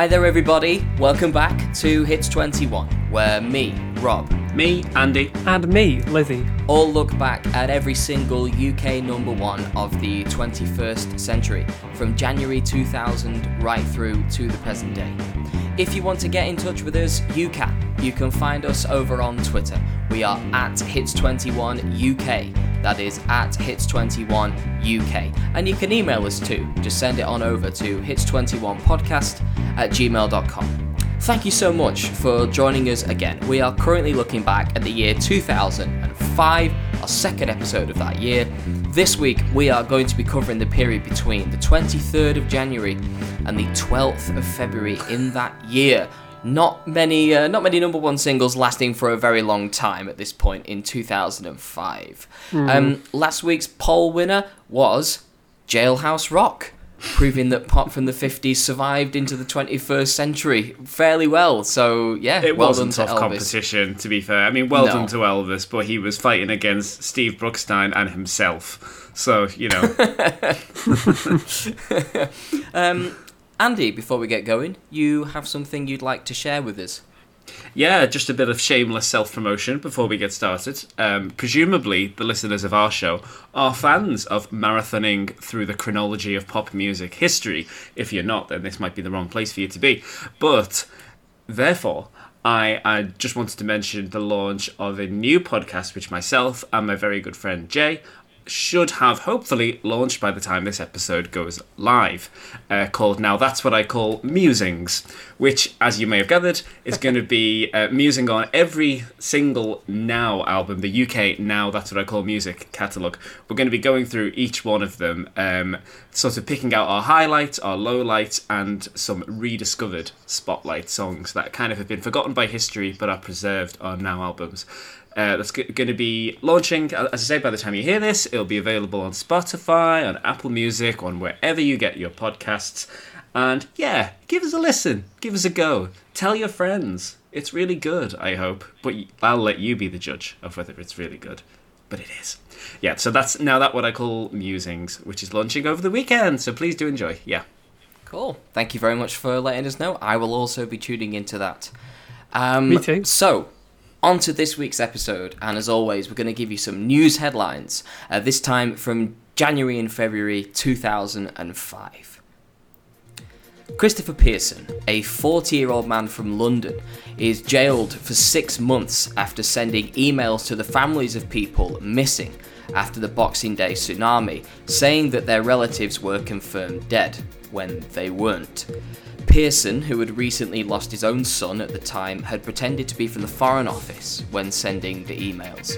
Hi there, everybody. Welcome back to Hits 21, where me, Rob, Me, Andy. And me, Lizzie. all look back at every single UK number one of the 21st century, from January 2000 right through to the present day. If you want to get in touch with us, you can. You can find us over on Twitter. We are at Hits21UK. That is at Hits21UK. And you can email us too. Just send it on over to Hits21podcast at gmail.com. Thank you so much for joining us again. We are currently looking back at the year 2005, our second episode of that year. This week, we are going to be covering the period between the 23rd of January and the 12th of February in that year. Not many, uh, not many number one singles lasting for a very long time at this point in 2005. Um, last week's poll winner was Jailhouse Rock proving that pop from the 50s survived into the 21st century fairly well. So, yeah, It well wasn't tough to competition, to be fair. I mean, well No. done to Elvis, but he was fighting against Steve Brookstein and himself. So, you know, Andy, before we get going, you have something you'd like to share with us. yeah, just a bit of shameless self promotion before we get started. Um, presumably, the listeners of our show are fans of marathoning through the chronology of pop music history. If you're not, then this might be the wrong place for you to be. But Therefore, I, I just wanted to mention the launch of a new podcast, which myself and my very good friend Jay should have hopefully launched by the time this episode goes live, uh, called Now That's What I Call Musings, which, as you may have gathered, is going to be uh, musing on every single Now album, the UK Now That's What I Call Music catalogue. We're going to be going through each one of them, um, sort of picking out our highlights, our lowlights, and some rediscovered spotlight songs that kind of have been forgotten by history but are preserved on Now albums. Uh, that's g- going to be launching, as I say, by the time you hear this, it'll be available on Spotify, on Apple Music, on wherever you get your podcasts. And yeah, give us a listen, give us a go, tell your friends. It's really good, I hope, but I'll let you be the judge of whether it's really good. But it is. Yeah, so that's now that what I call musings, which is launching over the weekend. So please do enjoy. Yeah. Cool. Thank you very much for letting us know. I will also be tuning into that. Um, Me too. So, on to this week's episode, and as always, we're going to give you some news headlines. Uh, this time from January and February 2005. Christopher Pearson, a 40 year old man from London, is jailed for six months after sending emails to the families of people missing after the Boxing Day tsunami, saying that their relatives were confirmed dead when they weren't. Pearson, who had recently lost his own son at the time, had pretended to be from the Foreign Office when sending the emails.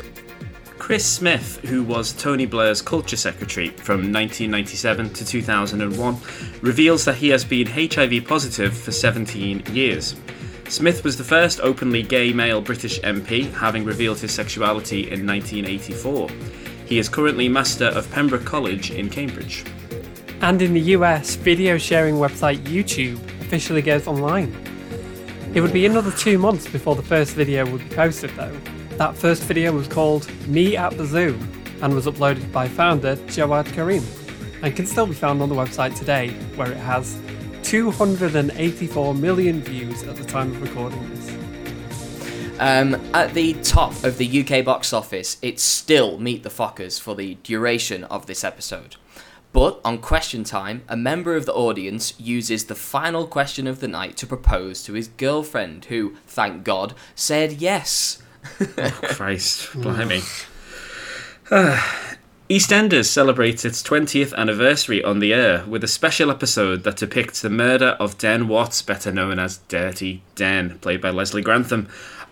Chris Smith, who was Tony Blair's culture secretary from 1997 to 2001, reveals that he has been HIV positive for 17 years. Smith was the first openly gay male British MP, having revealed his sexuality in 1984. He is currently Master of Pembroke College in Cambridge. And in the US, video sharing website YouTube officially goes online. It would be another two months before the first video would be posted, though. That first video was called Me at the Zoo and was uploaded by founder Jawed Karim and can still be found on the website today, where it has 284 million views at the time of recording this. Um, at the top of the UK box office, it's still Meet the Fockers for the duration of this episode. But on question time, a member of the audience uses the final question of the night to propose to his girlfriend, who, thank God, said yes. Oh, Christ, blimey. EastEnders celebrates its 20th anniversary on the air with a special episode that depicts the murder of Den Watts, better known as Dirty Den, played by Leslie Grantham.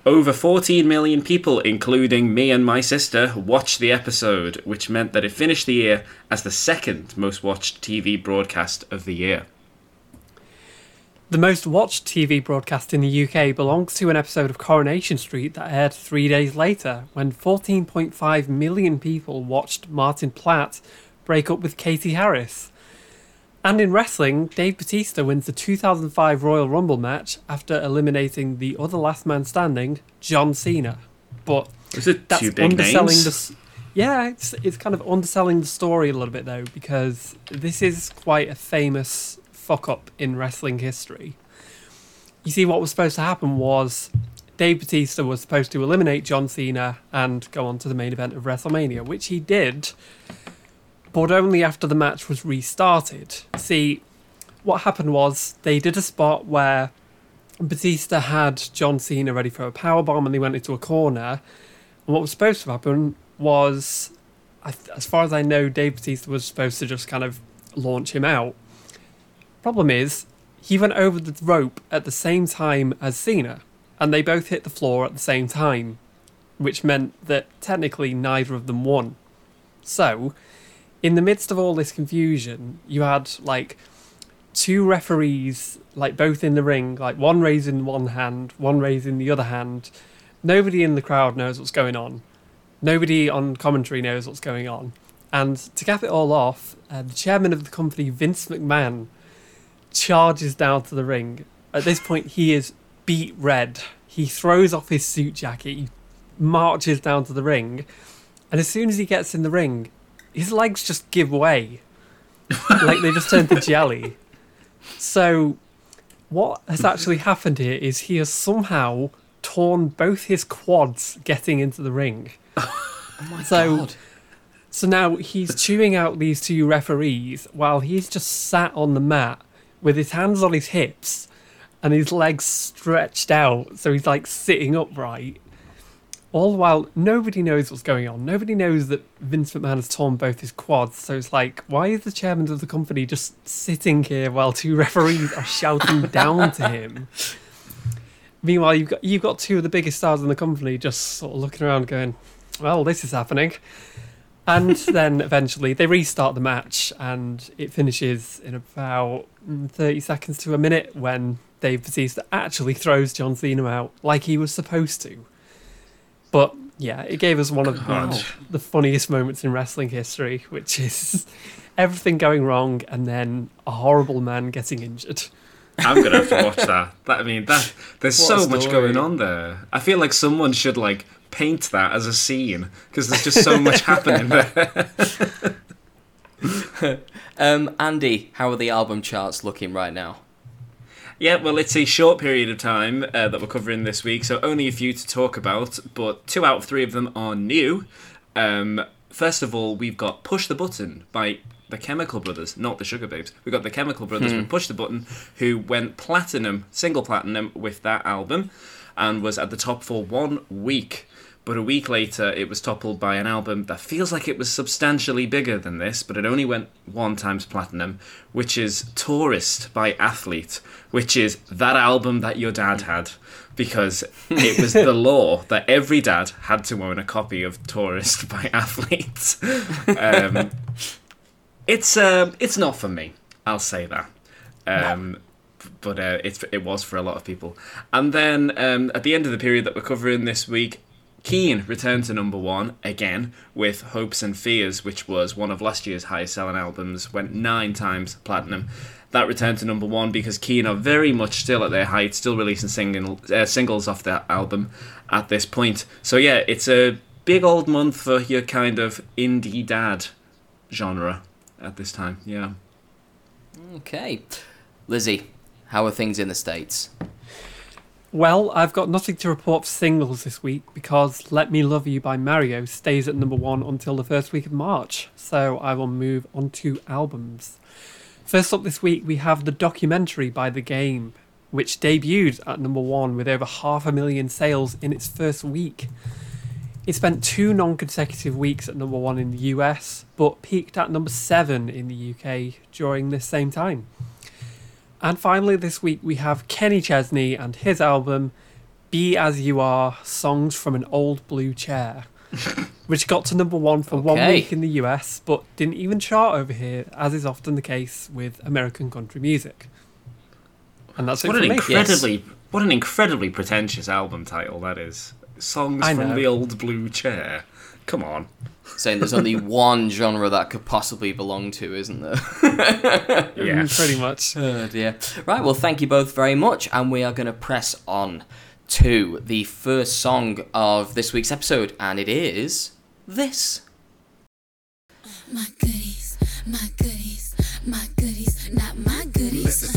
Over 14 million people, including me and my sister, watched the episode, which meant that it finished the year as the second most watched TV broadcast of the year. The most watched TV broadcast in the UK belongs to an episode of Coronation Street that aired three days later, when 14.5 million people watched Martin Platt break up with Katy Harris. And in wrestling, Dave Batista wins the 2005 Royal Rumble match after eliminating the other last man standing, John Cena. But that's underselling names? the. Yeah, it's it's kind of underselling the story a little bit though, because this is quite a famous fuck up in wrestling history. you see, what was supposed to happen was Dave Batista was supposed to eliminate John Cena and go on to the main event of WrestleMania, which he did, but only after the match was restarted. See, what happened was they did a spot where Batista had John Cena ready for a power bomb, and they went into a corner. And what was supposed to happen was, as far as I know, Dave Batista was supposed to just kind of launch him out. Problem is, he went over the rope at the same time as Cena, and they both hit the floor at the same time, which meant that technically neither of them won. So, in the midst of all this confusion, you had like two referees, like both in the ring, like one raising one hand, one raising the other hand. Nobody in the crowd knows what's going on. Nobody on commentary knows what's going on. And to cap it all off, uh, the chairman of the company, Vince McMahon, charges down to the ring. At this point, he is beet red. He throws off his suit jacket, he marches down to the ring, and as soon as he gets in the ring, his legs just give way. like they just turn to jelly. So, what has actually happened here is he has somehow torn both his quads getting into the ring. Oh my So- god. So now he's chewing out these two referees while he's just sat on the mat with his hands on his hips and his legs stretched out. So he's like sitting upright. All the while, nobody knows what's going on. Nobody knows that Vince McMahon has torn both his quads. So it's like, why is the chairman of the company just sitting here while two referees are shouting down to him? Meanwhile, you've got you've got two of the biggest stars in the company just sort of looking around, going, "Well, this is happening." And then eventually they restart the match, and it finishes in about mm, 30 seconds to a minute when Dave Batista actually throws John Cena out like he was supposed to. But yeah, it gave us one of God. the, the funniest moments in wrestling history, which is everything going wrong and then a horrible man getting injured. I'm gonna have to watch that. that I mean, that there's What so much going on there. I feel like someone should like paint that as a scene because there's just so much happening there. Um, Andy, how are the album charts looking right now? Yeah, well, it's a short period of time uh, that we're covering this week, so only a few to talk about, but two out of three of them are new. Um, first of all, we've got Push the Button by the Chemical Brothers, not the Sugababes. We've got the Chemical Brothers with Push the Button, who went platinum, single platinum, with that album, and was at the top for one week. But a week later, it was toppled by an album that feels like it was substantially bigger than this, but it only went one times platinum, which is Tourist by Athlete, which is that album that your dad had. Because it was the law that every dad had to own a copy of Tourist by Athlete. Um, it's um, it's not for me. I'll say that. Um, But uh, it's it was for a lot of people. And then um, at the end of the period that we're covering this week, Keane returned to number one again with Hopes and Fears, which was one of last year's highest selling albums, went nine times platinum. That returned to number one because Keane are very much still at their height, still releasing single, uh, singles off that album at this point. So yeah, it's a big old month for your kind of indie dad genre at this time. Yeah. Okay. Lizzie, how are things in the States? Well, I've got nothing to report for singles this week because Let Me Love You by Mario stays at number one until the first week of March. So I will move on to albums. First up this week, we have the documentary by The Game, which debuted at number one with over half a million sales in its first week. It spent two non consecutive weeks at number one in the US, but peaked at number seven in the UK during this same time. And finally, this week we have Kenny Chesney and his album Be As You Are Songs from an Old Blue Chair, which got to number one for one week in the US but didn't even chart over here, as is often the case with American country music. And that's it What an me. incredibly what an incredibly pretentious album title that is. Songs from the old blue chair. Come on. Saying there's only one genre that could possibly belong to, isn't there? Yeah. Pretty much. Oh dear. Right, well, thank you both very much, and we are going to press on to the first song of this week's episode, and it is this. My goodies, my goodies, my goodies, not my goodies.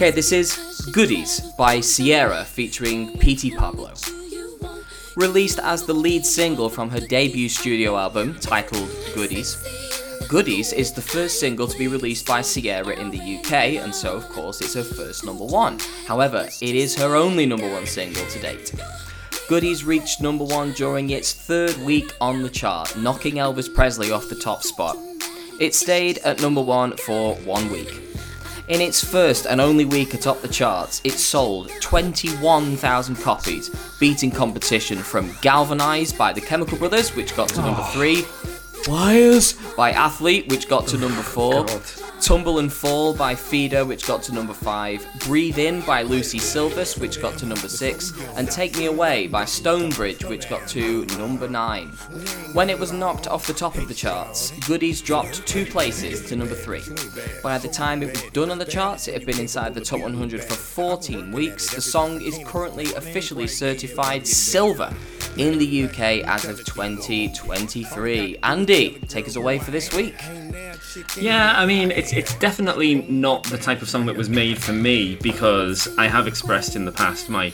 Okay, this is Goodies by Ciara featuring Petey Pablo. Released as the lead single from her debut studio album titled Goodies, Goodies is the first single to be released by Ciara in the UK, and so, of course, it's her first number one. However, it is her only number one single to date. Goodies reached number one during its third week on the chart, knocking Elvis Presley off the top spot. It stayed at number one for one week. In its first and only week atop the charts, it sold 21,000 copies, beating competition from Galvanized by the Chemical Brothers, which got to number oh. three, Wires by Athlete, which got to number four, Tumble and Fall by Feeder, which got to number five, Breathe In by Lucie Silvas, which got to number six, and Take Me Away by Stonebridge, which got to number nine. When it was knocked off the top of the charts, Goodies dropped two places to number three. By the time it was done on the charts, it had been inside the top 100 for 14 weeks. The song is currently officially certified silver in the UK as of 2023. Andy, take us away for this week. Yeah, I mean, it's it's definitely not the type of song that was made for me because I have expressed in the past my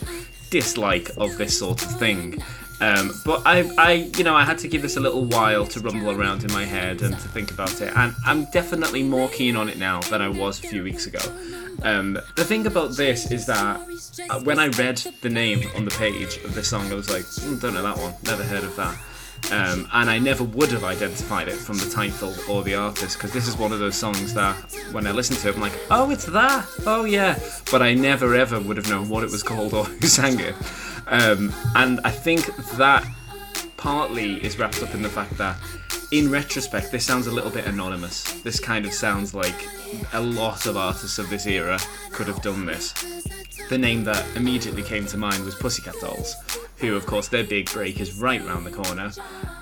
dislike of this sort of thing. Um, but I, I, you know, I had to give this a little while to rumble around in my head and to think about it, and I'm definitely more keen on it now than I was a few weeks ago. Um, the thing about this is that uh, when I read the name on the page of this song, I was like, "Hmm, don't know that one, never heard of that. Um, and I never would have identified it from the title or the artist because this is one of those songs that when I listen to it, I'm like, oh, it's that, oh yeah, but I never ever would have known what it was called or who sang it. Um, and I think that partly is wrapped up in the fact that in retrospect, this sounds a little bit anonymous. This kind of sounds like a lot of artists of this era could have done this. The name that immediately came to mind was Pussycat Dolls, who, of course, their big break is right round the corner,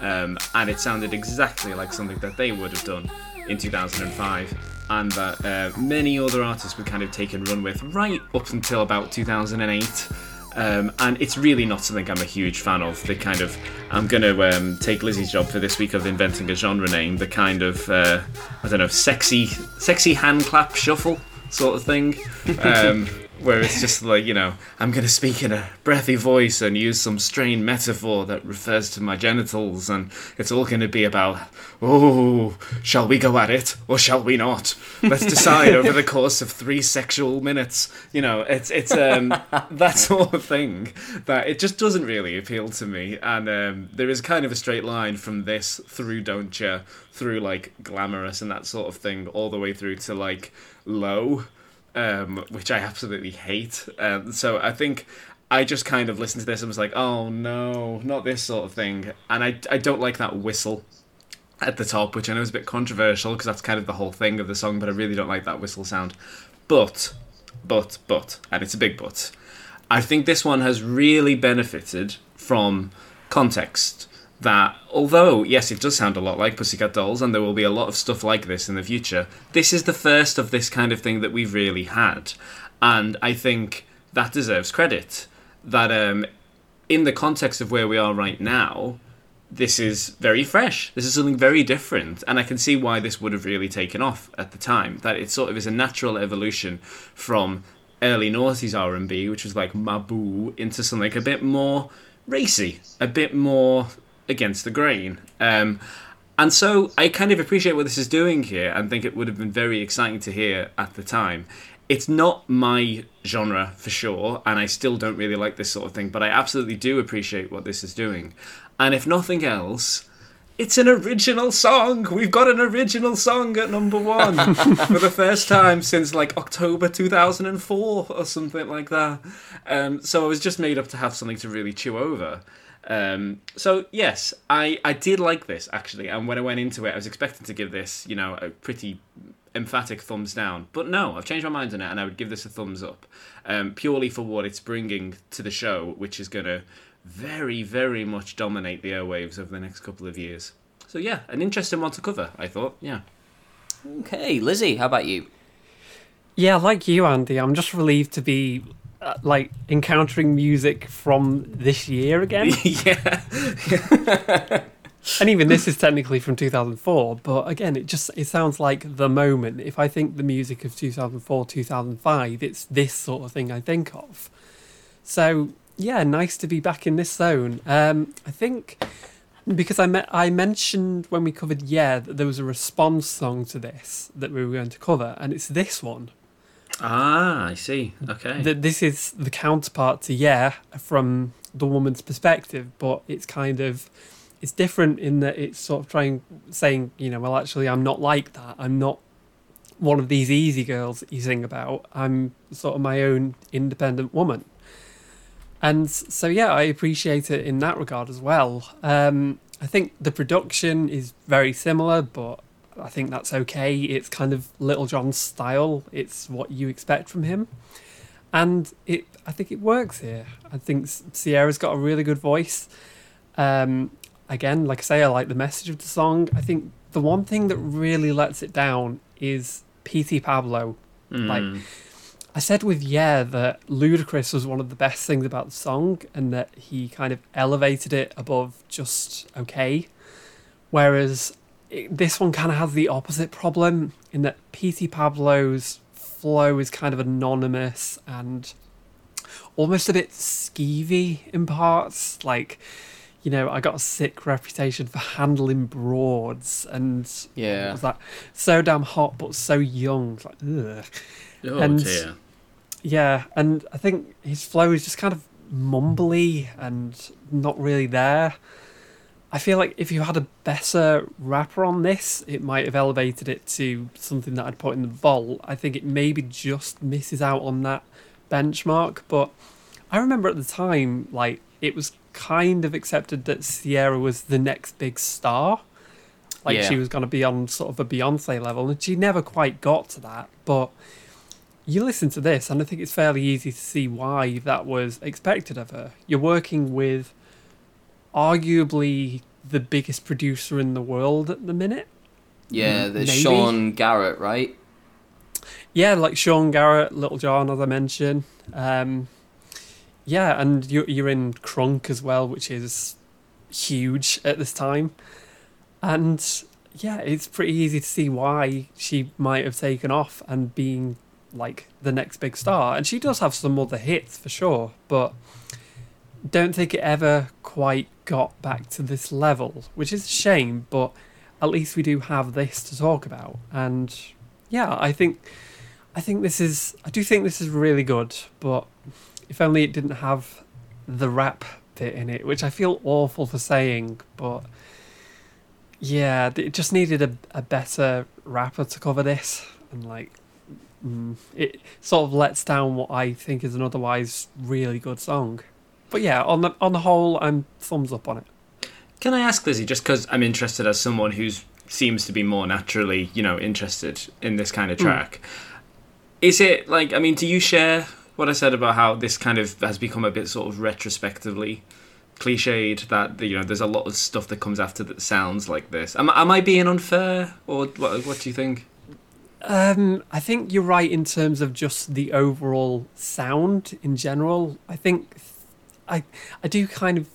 um, and it sounded exactly like something that they would have done in 2005, and that uh, many other artists would kind of take and run with right up until about 2008. Um, and it's really not something I'm a huge fan of. The kind of I'm going to um, take Lizzie's job for this week of inventing a genre name. The kind of uh, I don't know, sexy, sexy hand clap shuffle sort of thing. Um, where it's just like, you know, I'm going to speak in a breathy voice and use some strained metaphor that refers to my genitals, and it's all going to be about, oh, shall we go at it or shall we not? Let's decide over the course of three sexual minutes. You know, it's it's um, that sort of thing that it just doesn't really appeal to me, and um, there is kind of a straight line from this through Don't Cha, through like glamorous and that sort of thing, all the way through to like low um, which I absolutely hate. Um, so I think I just kind of listened to this and was like, oh no, not this sort of thing. And I, I don't like that whistle at the top, which I know is a bit controversial because that's kind of the whole thing of the song, but I really don't like that whistle sound. But, but, but, and it's a big but, I think this one has really benefited from context that although yes it does sound a lot like pussycat dolls and there will be a lot of stuff like this in the future this is the first of this kind of thing that we've really had. And i think that deserves credit that um, in the context of where we are right now this is very fresh. This is something very different. And i can see why this would have really taken off at the time that it sort of is a natural evolution from early noughties r&b which was like mabou into something a bit more racy a bit more against the grain. Um, And so I kind of appreciate what this is doing here and think it would have been very exciting to hear at the time. It's not my genre for sure, and I still don't really like this sort of thing, but I absolutely do appreciate what this is doing. And if nothing else, it's an original song. We've got an original song at number one for the first time since like October 2004 or something like that. Um, so I was just made up to have something to really chew over. Um, so yes, I, I did like this actually, and when I went into it, I was expecting to give this, you know, a pretty emphatic thumbs down. But no, I've changed my mind on it, and I would give this a thumbs up, um, purely for what it's bringing to the show, which is going to very, very much dominate the airwaves over the next couple of years. So yeah, an interesting one to cover. I thought, yeah. Okay, Lizzie, how about you? Yeah, like you, Andy, I'm just relieved to be uh, like encountering music from this year again. yeah, and even this is technically from 2004, but again, it just it sounds like the moment. If I think the music of 2004, 2005, it's this sort of thing I think of. So yeah, nice to be back in this zone. Um, I think because I me- I mentioned when we covered yeah that there was a response song to this that we were going to cover, and it's this one. Ah, I see. Okay. That this is the counterpart to yeah from the woman's perspective, but it's kind of it's different in that it's sort of trying saying you know well actually I'm not like that. I'm not one of these easy girls that you sing about. I'm sort of my own independent woman. And so, yeah, I appreciate it in that regard as well. Um, I think the production is very similar, but I think that's okay. It's kind of Lil Jon's style. It's what you expect from him, and it. I think it works here. I think Ciara's got a really good voice. Um, again, like I say, I like the message of the song. I think the one thing that really lets it down is Petey Pablo. Like I said with Yeah that Ludacris was one of the best things about the song and that he kind of elevated it above just okay. Whereas it, this one kind of has the opposite problem in that Petey Pablo's flow is kind of anonymous and almost a bit skeevy in parts. Like, you know, I got a sick reputation for handling broads and Yeah. was that so damn hot but so young. Like, ugh. oh and- dear. Yeah, and I think his flow is just kind of mumbly and not really there. I feel like if you had a better rapper on this, it might have elevated it to something that I'd put in the vault. I think it maybe just misses out on that benchmark, but I remember at the time, like, it was kind of accepted that Ciara was the next big star. Like, Yeah. she was going to be on sort of a Beyonce level, and she never quite got to that, but you listen to this, and I think it's fairly easy to see why that was expected of her. You're working with arguably the biggest producer in the world at the minute. Yeah, there's Maybe. Sean Garrett, right? Yeah, like Sean Garrett, Lil Jon, as I mentioned. Um, yeah, and you're, you're in Crunk as well, which is huge at this time. And yeah, it's pretty easy to see why she might have taken off and being like the next big star. And she does have some other hits for sure, but don't think it ever quite got back to this level, which is a shame, but at least we do have this to talk about. And yeah, I think I think this is I do think this is really good, but if only it didn't have the rap bit in it, which I feel awful for saying, but yeah, it just needed a, a better rapper to cover this, and like mm, it sort of lets down what I think is an otherwise really good song. But yeah, on the on the whole, I'm thumbs up on it. Can I ask Lizzie, just because I'm interested as someone who seems to be more naturally, you know, interested in this kind of track, is it like, I mean, do you share what I said about how this kind of has become a bit sort of retrospectively cliched that, you know, there's a lot of stuff that comes after that sounds like this? Am, am I being unfair, or what, what do you think? Um, I think you're right in terms of just the overall sound in general. I think I I do kind of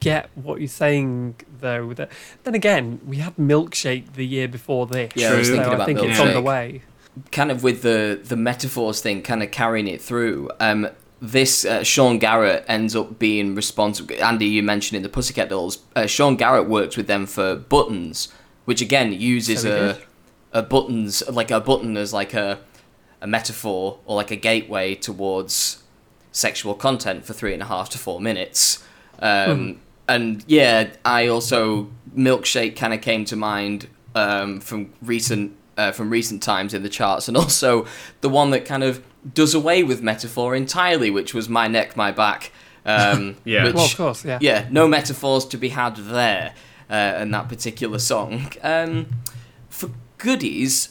get what you're saying though. That then again, we had Milkshake the year before this. Yeah, I was so thinking I about think it's on the way. kind of with the the metaphors thing, kind of carrying it through. Um, this uh, Sean Garrett ends up being responsible. Andy, you mentioned in the Pussycat Dolls. Uh, Sean Garrett worked with them for Buttons, which again uses So a a buttons like a button as like a a metaphor or like a gateway towards sexual content for three and a half to four minutes. Um, And yeah, I also milkshake kind of came to mind um, from recent uh, from recent times in the charts, and also the one that kind of does away with metaphor entirely, which was my neck, my back. Um, Yeah. which- Well, of course, yeah. yeah, no metaphors to be had there uh, in that particular song. Um, for goodies,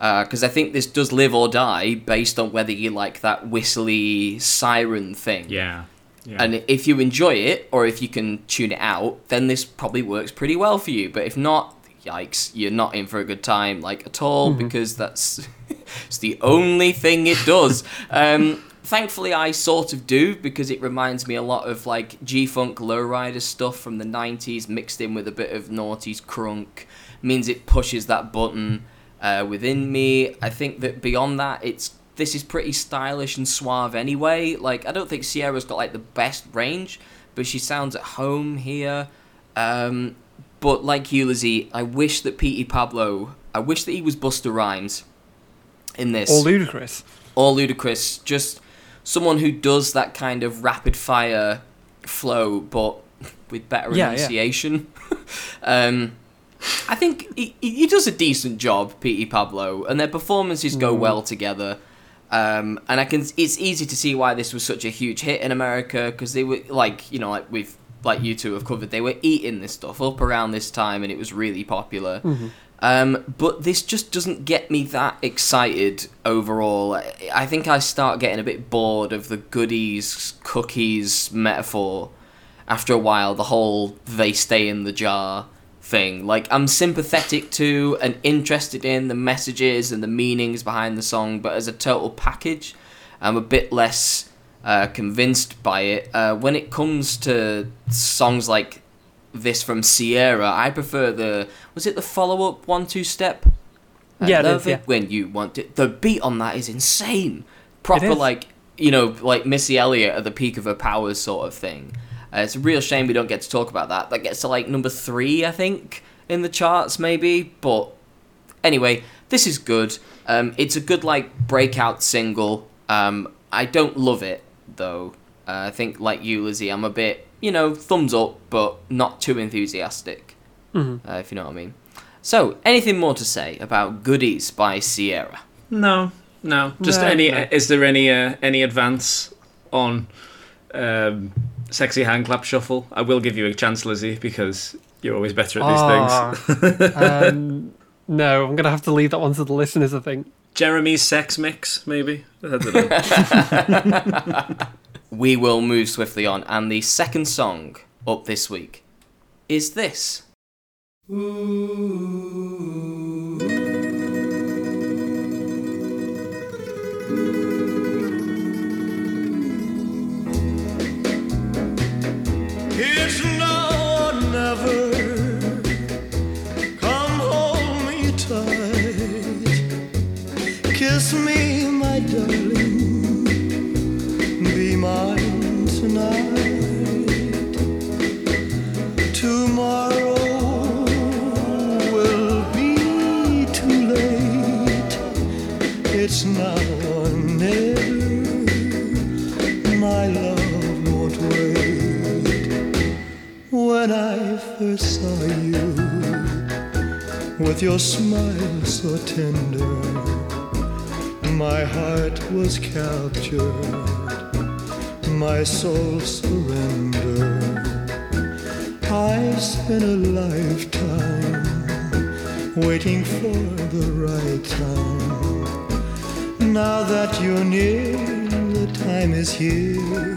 because I think this does live or die based on whether you like that whistly siren thing. Yeah. Yeah. And if you enjoy it, or if you can tune it out, then this probably works pretty well for you. But if not, yikes, you're not in for a good time, like at all, because that's it's the only thing it does. um, thankfully, I sort of do because it reminds me a lot of like G Funk Lowrider stuff from the '90s, mixed in with a bit of noughties crunk. Means it pushes that button uh, within me. I think that beyond that, it's this is pretty stylish and suave anyway. Like I don't think Ciara's got like the best range, but she sounds at home here. Um, but like Lizzie, I wish that Petey Pablo, I wish that he was Busta Rhymes in this Or Ludacris. or Ludacris. Just someone who does that kind of rapid fire flow, but with better Yeah, yeah. enunciation. um, I think he, he does a decent job, Petey Pablo, and their performances go well together. Um, and I can it's easy to see why this was such a huge hit in America because they were like you know like we've like you two have covered they were eating this stuff up around this time and it was really popular. Um, but this just doesn't get me that excited overall. I- I think I start getting a bit bored of the goodies, cookies metaphor after a while. The whole they stay in the jar thing. Like, I'm sympathetic to and interested in the messages and the meanings behind the song, but as a total package, I'm a bit less uh, convinced by it. Uh, when it comes to songs like this from Ciara, I prefer the was it the follow up one two step? I Yeah, it love is, it yeah. when you want it. The beat on that is insane. Proper is. like you know like Missy Elliott at the peak of her powers sort of thing. Uh, it's a real shame we don't get to talk about that. That gets to like number three, I think, in the charts maybe. But anyway, this is good. Um, it's a good like breakout single. Um, I don't love it though. Uh, I think like you, Lizzie, I'm a bit you know thumbs up, but not too enthusiastic. Uh, if you know what I mean. So, anything more to say about "Goodies" by Ciara? No, no. Just No, any. no. Is there any uh, any advance on um, sexy hand clap shuffle? I will give you a chance, Lizzie, because you're always better at these things. Ah, um, no, I'm going to have to leave that one to the listeners, I think. Jeremy's sex mix, maybe. I don't know. We will move swiftly on, and the second song up this week is this. It's now or never. Come hold me tight. Kiss me, my darling. Be mine tonight. Tomorrow will be too late. It's now or first saw you, with your smile so tender, my heart was captured, my soul surrendered. I spent a lifetime waiting for the right time. Now that you're near, the time is here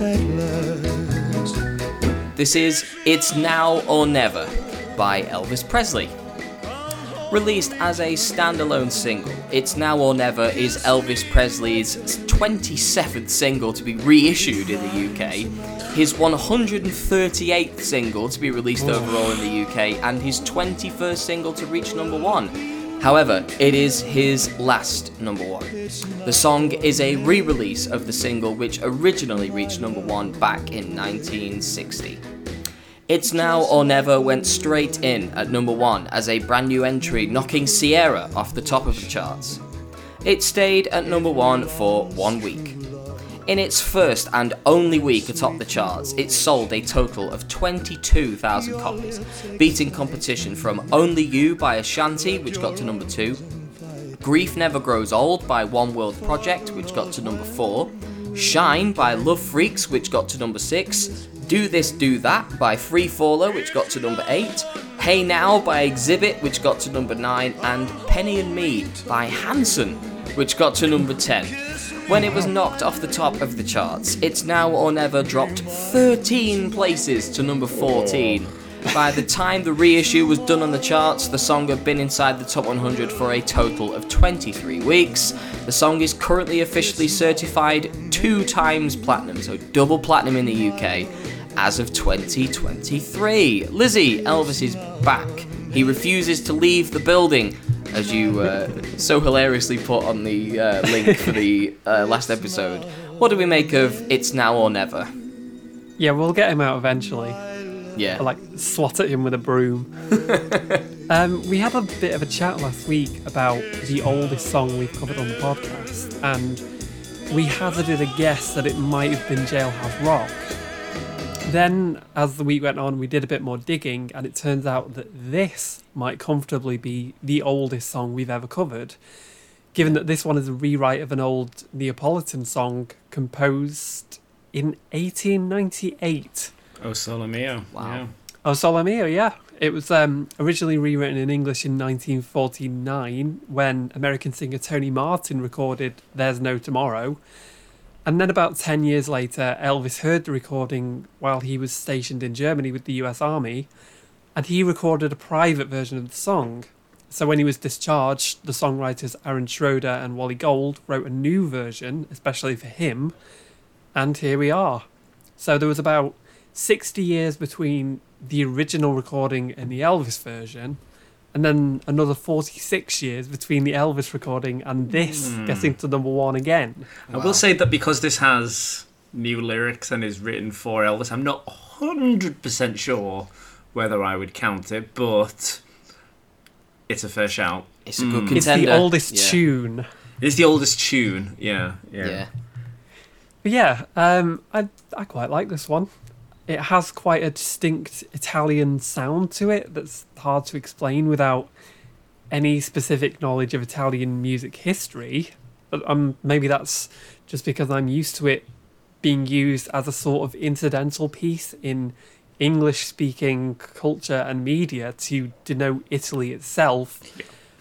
at last. This is It's Now or Never by Elvis Presley. Released as a standalone single, It's Now or Never is Elvis Presley's 27th single to be reissued in the UK, his 138th single to be released overall in the UK, and his 21st single to reach number one. However, it is his last number one. The song is a re release of the single which originally reached number one back in 1960. It's Now or Never went straight in at number one as a brand new entry, knocking Ciara off the top of the charts. It stayed at number one for one week. In its first and only week atop the charts, it sold a total of 22,000 copies, beating competition from Only You by Ashanti, which got to number 2, Grief Never Grows Old by One World Project, which got to number 4, Shine by Lovefreekz, which got to number 6, Do This Do That by Freefaller, which got to number 8, Hey Now by Xzibit, which got to number 9, and Penny and Me by Hanson, which got to number 10. When it was knocked off the top of the charts, It's Now or Never dropped 13 places to number 14. By the time the reissue was done on the charts, the song had been inside the top 100 for a total of 23 weeks. The song is currently officially certified two times platinum, so double platinum in the UK, as of 2023. Lizzie, Elvis is back. He refuses to leave the building, as you uh, so hilariously put on the uh, link for the uh, last episode. What do we make of It's Now or Never? Yeah, we'll get him out eventually. Yeah. I like swat at him with a broom. um, we had a bit of a chat last week about the oldest song we've covered on the podcast, and we hazarded a guess that it might have been Jailhouse Rock. Then, as the week went on, we did a bit more digging, and it turns out that this might comfortably be the oldest song we've ever covered, given that this one is a rewrite of an old Neapolitan song composed in 1898. Oh, Solo Mio. Wow. Yeah. Oh, Sole Mio, yeah. It was um, originally rewritten in English in 1949 when American singer Tony Martin recorded There's No Tomorrow. And then about 10 years later, Elvis heard the recording while he was stationed in Germany with the US Army, and he recorded a private version of the song. So when he was discharged, the songwriters Aaron Schroeder and Wally Gold wrote a new version, especially for him, and here we are. So there was about 60 years between the original recording and the Elvis version, and then another 46 years between the Elvis recording and this getting to number one again. I will say that because this has new lyrics and is written for Elvis, I'm not 100% sure whether I would count it, but it's a fair shout. It's a good It's contender. the oldest Yeah. tune. It's the oldest tune. Yeah, yeah. Yeah. But yeah, um, I, I quite like this one. It has quite a distinct Italian sound to it that's hard to explain without any specific knowledge of Italian music history. But um, maybe that's just because I'm used to it being used as a sort of incidental piece in English speaking culture and media to denote Italy itself.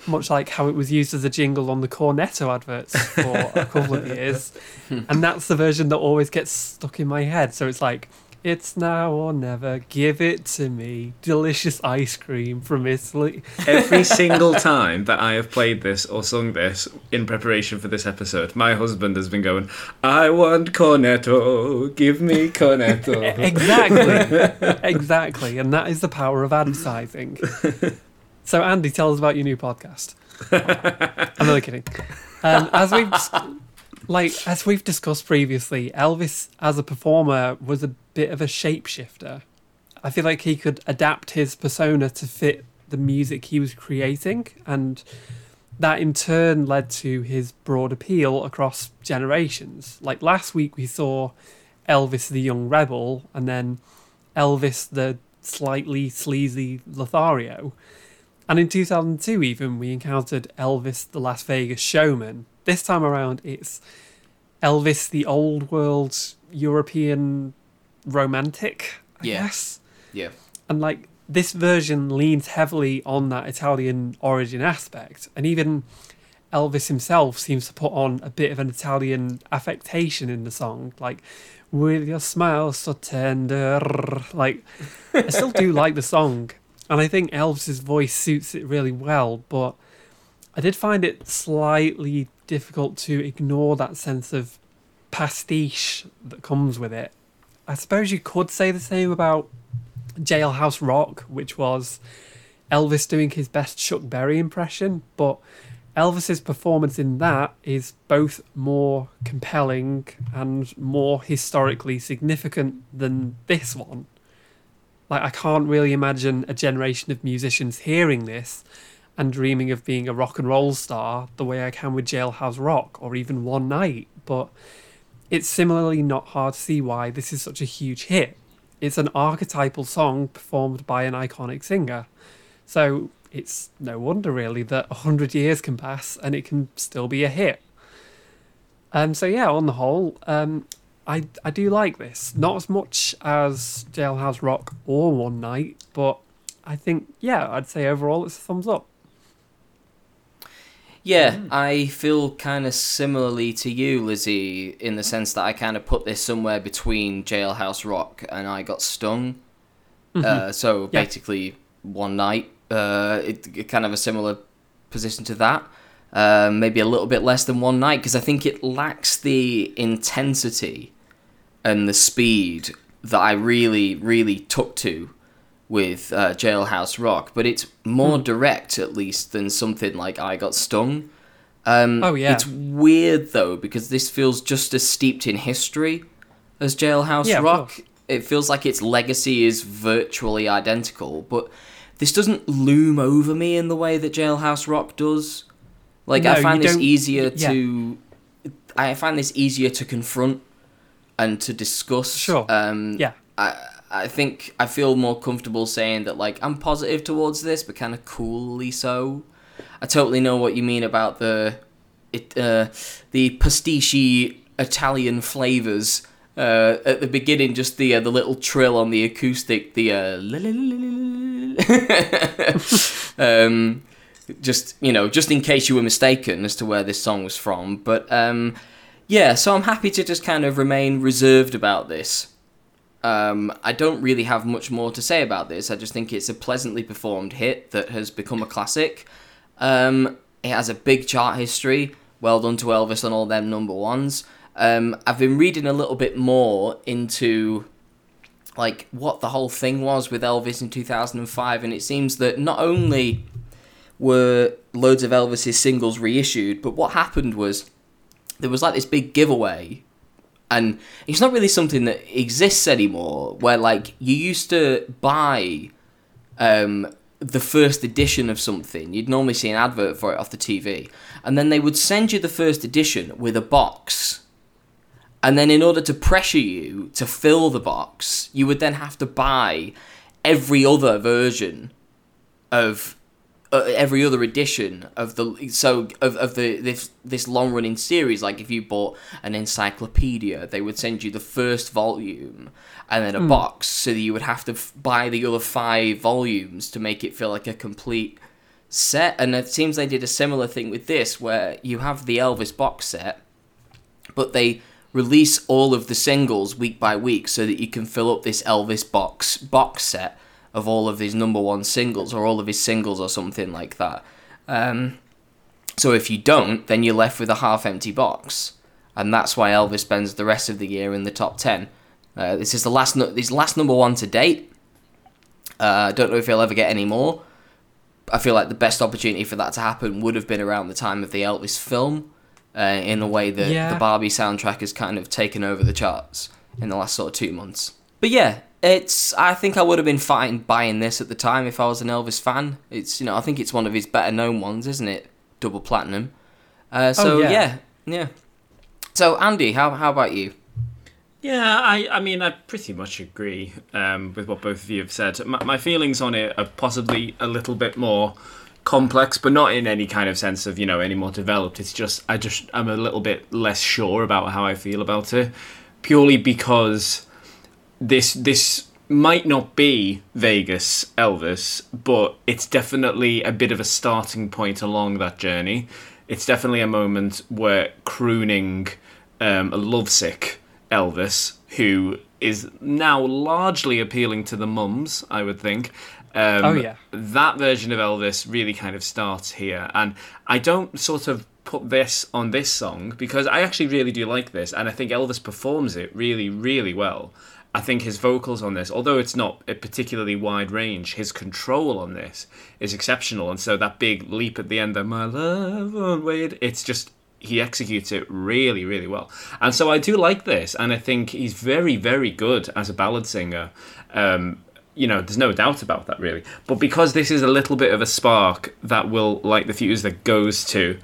Much like how it was used as a jingle on the Cornetto adverts for a couple of years. And that's the version that always gets stuck in my head. So it's like, it's now or never, give it to me. Delicious ice cream from Italy. Every single time that I have played this or sung this in preparation for this episode, my husband has been going, I want cornetto, give me cornetto. Exactly. exactly. And that is the power of advertising. So, Andy, tell us about your new podcast. I'm only kidding. Um, as we've like as we've discussed previously, Elvis as a performer was a bit of a shapeshifter. I feel like he could adapt his persona to fit the music he was creating, and that in turn led to his broad appeal across generations. Like last week, we saw Elvis the young rebel, and then Elvis the slightly sleazy Lothario. And in 2002, even, we encountered Elvis the Las Vegas showman. This time around, it's Elvis the old world European romantic, I Yeah. guess. Yeah. And like this version leans heavily on that Italian origin aspect, and even Elvis himself seems to put on a bit of an Italian affectation in the song, like "With your smile so tender." Like, I still do like the song, and I think Elvis's voice suits it really well. But I did find it slightly difficult to ignore that sense of pastiche that comes with it. I suppose you could say the same about Jailhouse Rock, which was Elvis doing his best Chuck Berry impression, but Elvis's performance in that is both more compelling and more historically significant than this one. Like, I can't really imagine a generation of musicians hearing this and dreaming of being a rock and roll star the way I can with Jailhouse Rock or even One Night. But it's similarly not hard to see why this is such a huge hit. It's an archetypal song performed by an iconic singer. So it's no wonder, really, that 100 years can pass and it can still be a hit. Um, so, yeah, on the whole, um, I, I do like this. Not as much as Jailhouse Rock or One Night, but I think, yeah, I'd say overall it's a thumbs up. Yeah, I feel kind of similarly to you, Lizzie, in the sense that I kind of put this somewhere between Jailhouse Rock and I Got Stung. Uh, so Yeah. basically, one night, uh, it, it kind of a similar position to that. Uh, maybe a little bit less than one night because I think it lacks the intensity and the speed that I really, really took to with uh, Jailhouse Rock, but it's more direct at least than something like I Got Stung. Um, Oh, yeah. It's weird though because this feels just as steeped in history as Jailhouse Yeah, Rock. It feels like its legacy is virtually identical, but this doesn't loom over me in the way that Jailhouse Rock does. Like No, I find this don't- easier yeah. to, I find this easier to confront and to discuss. Sure. Um, Yeah. I I think I feel more comfortable saying that like I'm positive towards this, but kind of coolly so. I totally know what you mean about the it uh, the pastiche Italian flavors. Uh, at the beginning, just the uh, the little trill on the acoustic, the uh, um, just you know, just in case you were mistaken as to where this song was from. But um, yeah, so I'm happy to just kind of remain reserved about this. Um, I don't really have much more to say about this. I just think it's a pleasantly performed hit that has become a classic. Um, it has a big chart history. Well done to Elvis on all them number ones. Um, I've been reading a little bit more into like what the whole thing was with Elvis in 2005, and it seems that not only were loads of Elvis's singles reissued, but what happened was there was like this big giveaway and it's not really something that exists anymore where like you used to buy um the first edition of something. You'd normally see an advert for it off the TV and then they would send you the first edition with a box. And then in order to pressure you to fill the box you would then have to buy every other version of uh, every other edition of the so of, of the this this long running series like if you bought an encyclopedia they would send you the first volume and then a box so that you would have to f- buy the other five volumes to make it feel like a complete set. And it seems they did a similar thing with this where you have the Elvis box set but they release all of the singles week by week so that you can fill up this Elvis box box set of all of his number one singles or all of his singles or something like that. Um, so if you don't, then you're left with a half empty box, and that's why Elvis spends the rest of the year in the top ten. Uh, this is the last nu- this last number one to date. Uh, I don't know if he'll ever get any more. I feel like the best opportunity for that to happen would have been around the time of the Elvis film, uh, in the way that Yeah. the Barbie soundtrack has kind of taken over the charts in the last sort of two months. But yeah, it's. I think I would have been fine buying this at the time if I was an Elvis fan. It's you know I think it's one of his better known ones, isn't it? Double platinum. Uh, so yeah. yeah, yeah. So Andy, how how about you? Yeah, I, I mean, I pretty much agree um, with what both of you have said. My, my feelings on it are possibly a little bit more complex, but not in any kind of sense of you know any more developed. It's just I just I'm a little bit less sure about how I feel about it, purely because this this might not be Vegas Elvis, but it's definitely a bit of a starting point along that journey. It's definitely a moment where crooning um, a lovesick Elvis, who is now largely appealing to the mums, I would think. Um, Oh, yeah. that version of Elvis really kind of starts here, and I don't sort of put this on this song because I actually really do like this, and I think Elvis performs it really, really well. I think his vocals on this, although it's not a particularly wide range, his control on this is exceptional, and so that big leap at the end, of my love wait, it's just he executes it really, really well. And so I do like this, and I think he's very, very good as a ballad singer. Um, you know, there's no doubt about that really. But because this is a little bit of a spark that will light the fuse that goes to,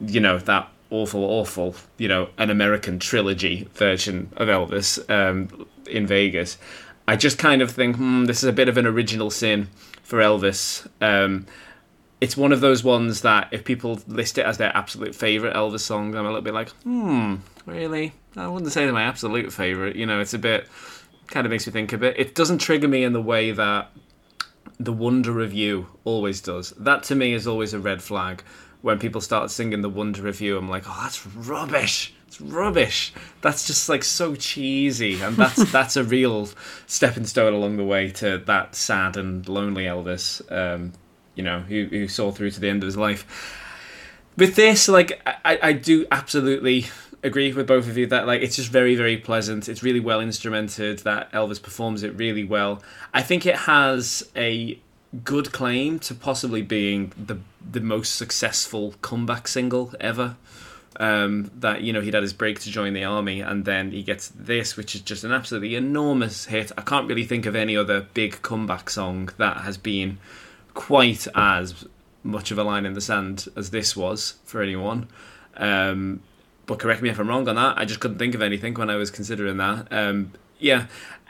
you know, that awful, awful, you know, an American trilogy version of Elvis um, in Vegas. I just kind of think, hmm, this is a bit of an original sin for Elvis. Um, it's one of those ones that if people list it as their absolute favorite Elvis song, I'm a little bit like, hmm, really? I wouldn't say they're my absolute favorite. You know, it's a bit kind of makes me think a bit. It doesn't trigger me in the way that the wonder of you always does. That to me is always a red flag. When people start singing the wonder of you, I'm like, oh, that's rubbish. It's rubbish. That's just like so cheesy, and that's that's a real stepping stone along the way to that sad and lonely Elvis. Um, you know, who who saw through to the end of his life. With this, like, I, I do absolutely agree with both of you that like it's just very very pleasant it's really well instrumented that elvis performs it really well i think it has a good claim to possibly being the the most successful comeback single ever um, that you know he'd had his break to join the army and then he gets this which is just an absolutely enormous hit i can't really think of any other big comeback song that has been quite as much of a line in the sand as this was for anyone um, but correct me if I'm wrong on that. I just couldn't think of anything when I was considering that. Um, yeah,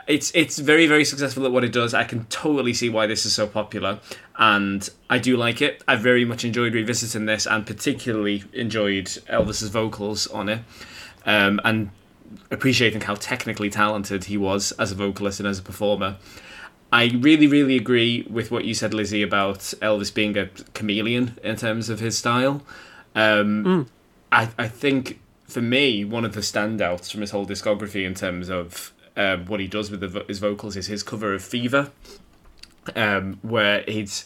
it's it's very very successful at what it does. I can totally see why this is so popular, and I do like it. I very much enjoyed revisiting this, and particularly enjoyed Elvis's vocals on it, um, and appreciating how technically talented he was as a vocalist and as a performer. I really, really agree with what you said, Lizzie, about Elvis being a chameleon in terms of his style. Um, I, I think for me, one of the standouts from his whole discography in terms of um, what he does with the, his vocals is his cover of Fever, um, where it's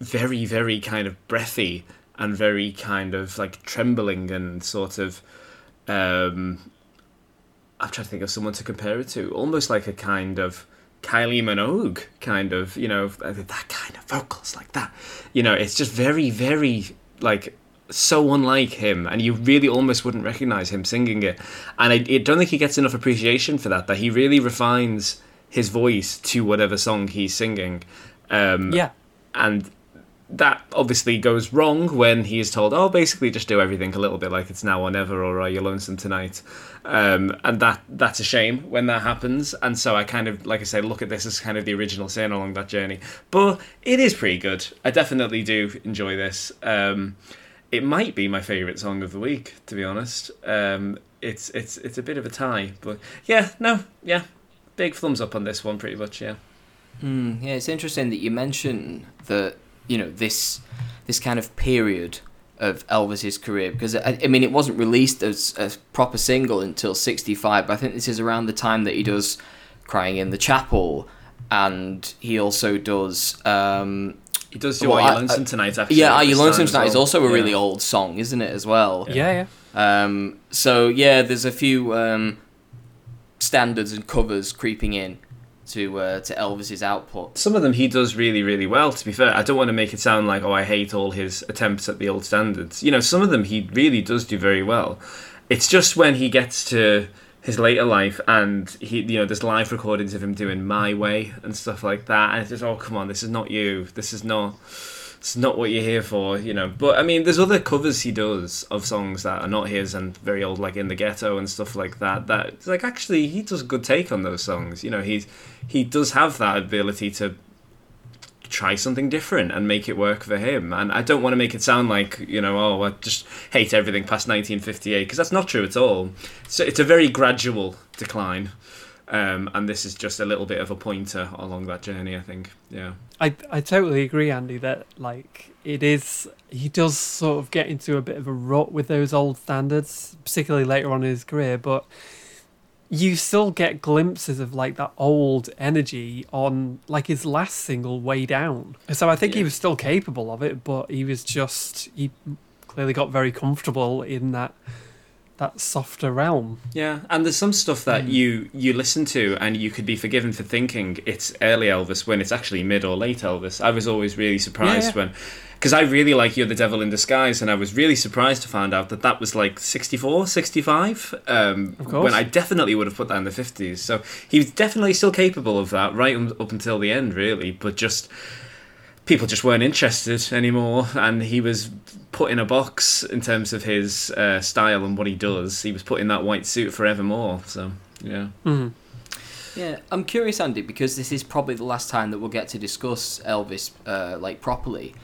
very, very kind of breathy and very kind of like trembling and sort of. Um, I'm trying to think of someone to compare it to, almost like a kind of Kylie Minogue kind of, you know, that kind of vocals like that. You know, it's just very, very like so unlike him, and you really almost wouldn't recognize him singing it. And I, I don't think he gets enough appreciation for that. That he really refines his voice to whatever song he's singing. Um, Yeah. and that obviously goes wrong when he is told, "Oh, basically just do everything a little bit like it's now or never, or are you lonesome tonight?" Um, and that that's a shame when that happens. And so I kind of, like I say, look at this as kind of the original sin along that journey. But it is pretty good. I definitely do enjoy this. Um, it might be my favorite song of the week, to be honest. Um, it's it's it's a bit of a tie, but yeah, no, yeah, big thumbs up on this one, pretty much, yeah. Mm, yeah, it's interesting that you mention that you know this this kind of period of Elvis's career because I, I mean it wasn't released as a proper single until '65, but I think this is around the time that he does "Crying in the Chapel," and he also does. Um, He does do Well, Are You I- Lonesome I- Tonight, actually. yeah, at "Are You this Lonesome time as Tonight" is also a really old song, isn't it? As well. Yeah, yeah. Um, so yeah, there's a few um, standards and covers creeping in to uh, to Elvis's output. Some of them he does really, really well, to be fair. I don't want to make it sound like, oh, I hate all his attempts at the old standards. You know, some of them he really does do very well. It's just when he gets to his later life and he, you know, there's live recordings of him doing My Way and stuff like that. And it's just, oh, come on, this is not you. This is not. It's not what you're here for, you know. But I mean, there's other covers he does of songs that are not his and very old, like in the ghetto and stuff like that. That like actually he does a good take on those songs. You know, he's he does have that ability to try something different and make it work for him. And I don't want to make it sound like you know, oh, I just hate everything past 1958 because that's not true at all. So it's a very gradual decline. Um, and this is just a little bit of a pointer along that journey, I think. Yeah. I I totally agree, Andy. That like it is. He does sort of get into a bit of a rut with those old standards, particularly later on in his career. But you still get glimpses of like that old energy on like his last single, "Way Down." So I think he was still capable of it, but he was just he clearly got very comfortable in that that softer realm. Yeah, and there's some stuff that hmm. you you listen to and you could be forgiven for thinking it's early Elvis when it's actually mid or late Elvis. I was always really surprised Yeah, when because I really like You're the Devil in Disguise, and I was really surprised to find out that that was like 64, 65. Um, course. When I definitely would have put that in the 50s. So he was definitely still capable of that right up until the end, really. But just people just weren't interested anymore, and he was put in a box in terms of his uh, style and what he does. He was put in that white suit forevermore. So yeah. Yeah, I'm curious, Andy, because this is probably the last time that we'll get to discuss Elvis uh, like properly.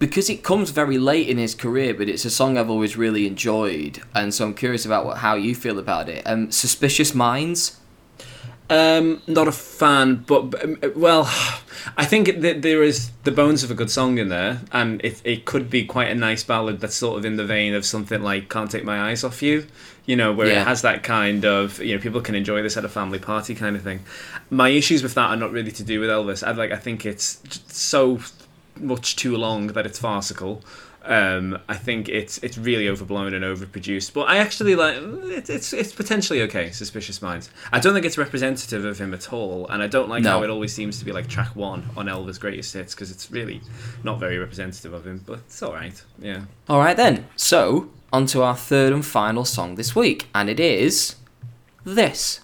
Because it comes very late in his career, but it's a song I've always really enjoyed, and so I'm curious about what, how you feel about it. Um, Suspicious Minds. Um, not a fan, but um, well, I think that there is the bones of a good song in there, and it it could be quite a nice ballad that's sort of in the vein of something like "Can't Take My Eyes Off You," you know, where Yeah. it has that kind of you know people can enjoy this at a family party kind of thing. My issues with that are not really to do with Elvis. I like I think it's so much too long that it's farcical. Um, I think it's it's really overblown and overproduced, but I actually like it, it's it's potentially okay. Suspicious Minds. I don't think it's representative of him at all, and I don't like No. how it always seems to be like track one on Elvis' greatest hits because it's really not very representative of him. But it's all right. Yeah. All right then. So on to our third and final song this week, and it is this.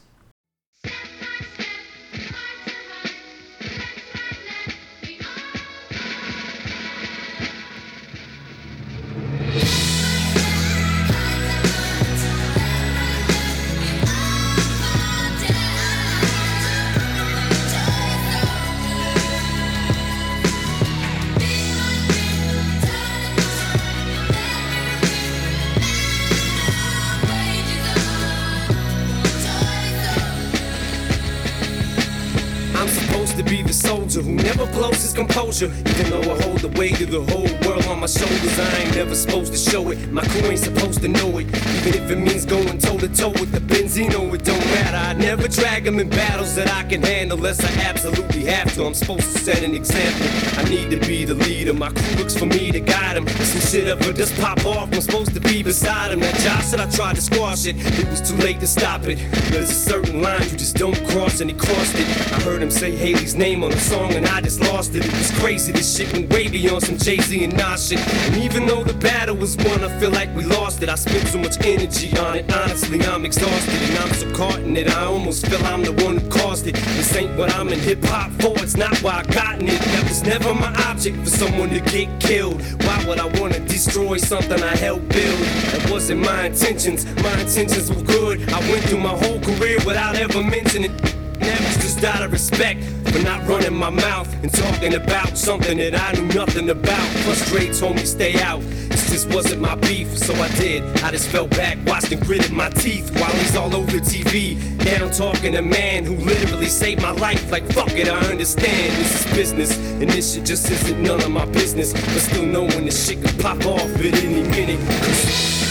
Composure. Even though I hold the weight of the whole shoulders, I ain't never supposed to show it. My crew ain't supposed to know it. Even if it means going toe to toe with the Benzino, it don't matter. I never drag them in battles that I can handle unless I absolutely have to. I'm supposed to set an example. I need to be the leader. My crew looks for me to guide them. Some shit ever just pop off, I'm supposed to be beside him. That Josh said I tried to squash it. It was too late to stop it. There's a certain line you just don't cross, and he crossed it. I heard him say Hailie's name on the song, and I just lost it. It was crazy. This shit went way beyond some Jay Z and Nas shit. And even though the battle was won, I feel like we lost it. I spent so much energy on it. Honestly, I'm exhausted, and I'm so caught in it. I almost feel I'm the one who caused it. This ain't what I'm in hip hop for. It's not why I gotten it. That was never my object for someone to get killed. Why would I wanna destroy something I helped build? That wasn't my intentions. My intentions were good. I went through my whole career without ever mentioning it. Was just out of respect for not running my mouth and talking about something that I knew nothing about. Frustrates told me stay out. This just wasn't my beef, so I did. I just fell back, watched and gritted my teeth while he's all over TV. Now I'm talking to a man who literally saved my life. Like fuck it, I understand this is business, and this shit just isn't none of my business. But still knowing this shit could pop off at any minute.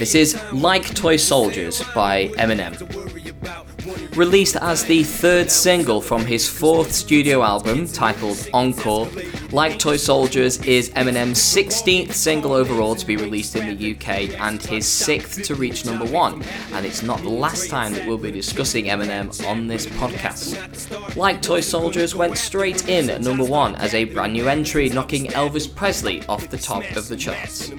This is Like Toy Soldiers by Eminem. Released as the third single from his fourth studio album titled Encore, Like Toy Soldiers is Eminem's 16th single overall to be released in the UK and his sixth to reach number one. And it's not the last time that we'll be discussing Eminem on this podcast. Like Toy Soldiers went straight in at number one as a brand new entry, knocking Elvis Presley off the top of the charts.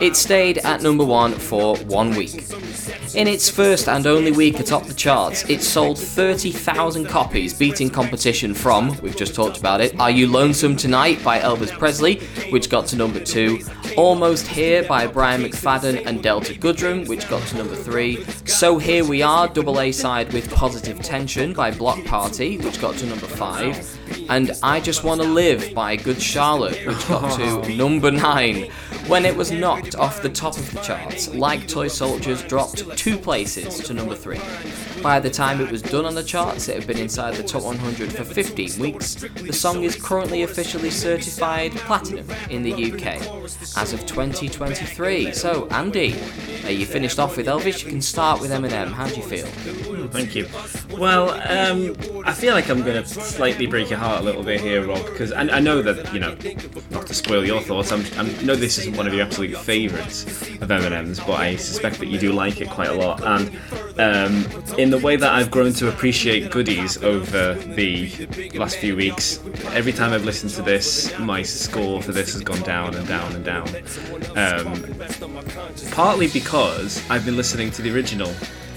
It stayed at number one for one week. In its first and only week atop the charts, it sold 30,000 copies, beating competition from, we've just talked about it, Are You Lonesome Tonight by Elvis Presley, which got to number two, Almost Here by Brian McFadden and Delta Goodrem, which got to number three, So Here We Are, double A side with Positive Tension by Bloc Party, which got to number five, and I Just Wanna Live by Good Charlotte, which got to number nine. When it was knocked off the top of the charts, Like Toy Soldiers dropped two places to number three. By the time it was done on the charts, it had been inside the top 100 for 15 weeks. The song is currently officially certified platinum in the UK as of 2023. So, Andy, you finished off with Elvis. You can start with Eminem. How do you feel? Hmm, thank you. Well, um, I feel like I'm going to slightly break your heart a little bit here, Rob, because I, I know that, you know, not to spoil your thoughts, I'm, I know this isn't one of your absolute favourites of Eminem's, but I suspect that you do like it quite a lot. And um, in the way that I've grown to appreciate goodies over the last few weeks, every time I've listened to this, my score for this has gone down and down and down. Um, partly because I've been listening to the original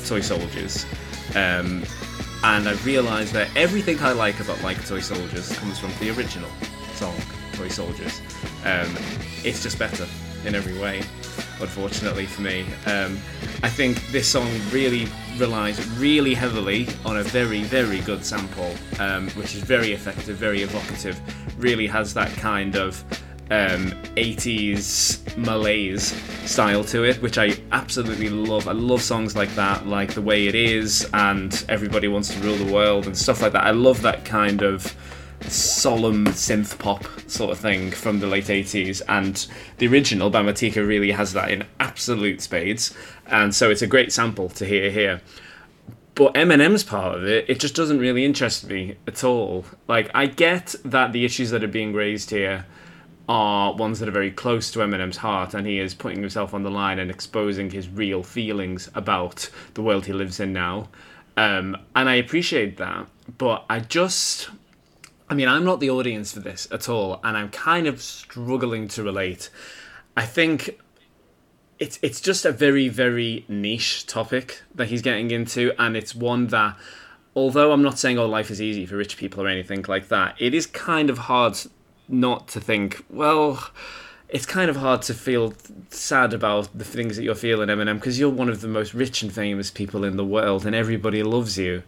Toy Soldiers. Um, and I've realised that everything I like about Like Toy Soldiers comes from the original song, Toy Soldiers. Um, it's just better in every way, unfortunately for me. Um, I think this song really relies really heavily on a very, very good sample, um, which is very effective, very evocative, really has that kind of um, 80s malaise style to it, which I absolutely love. I love songs like that, like The Way It Is and Everybody Wants to Rule the World and stuff like that. I love that kind of solemn synth pop sort of thing from the late 80s and the original by Martika really has that in absolute spades and so it's a great sample to hear here but Eminem's part of it, it just doesn't really interest me at all. Like, I get that the issues that are being raised here are ones that are very close to Eminem's heart, and he is putting himself on the line and exposing his real feelings about the world he lives in now. Um, and I appreciate that, but I just. I mean, I'm not the audience for this at all, and I'm kind of struggling to relate. I think it's it's just a very very niche topic that he's getting into, and it's one that, although I'm not saying oh life is easy for rich people or anything like that, it is kind of hard not to think well. It's kind of hard to feel sad about the things that you're feeling, Eminem, because you're one of the most rich and famous people in the world, and everybody loves you.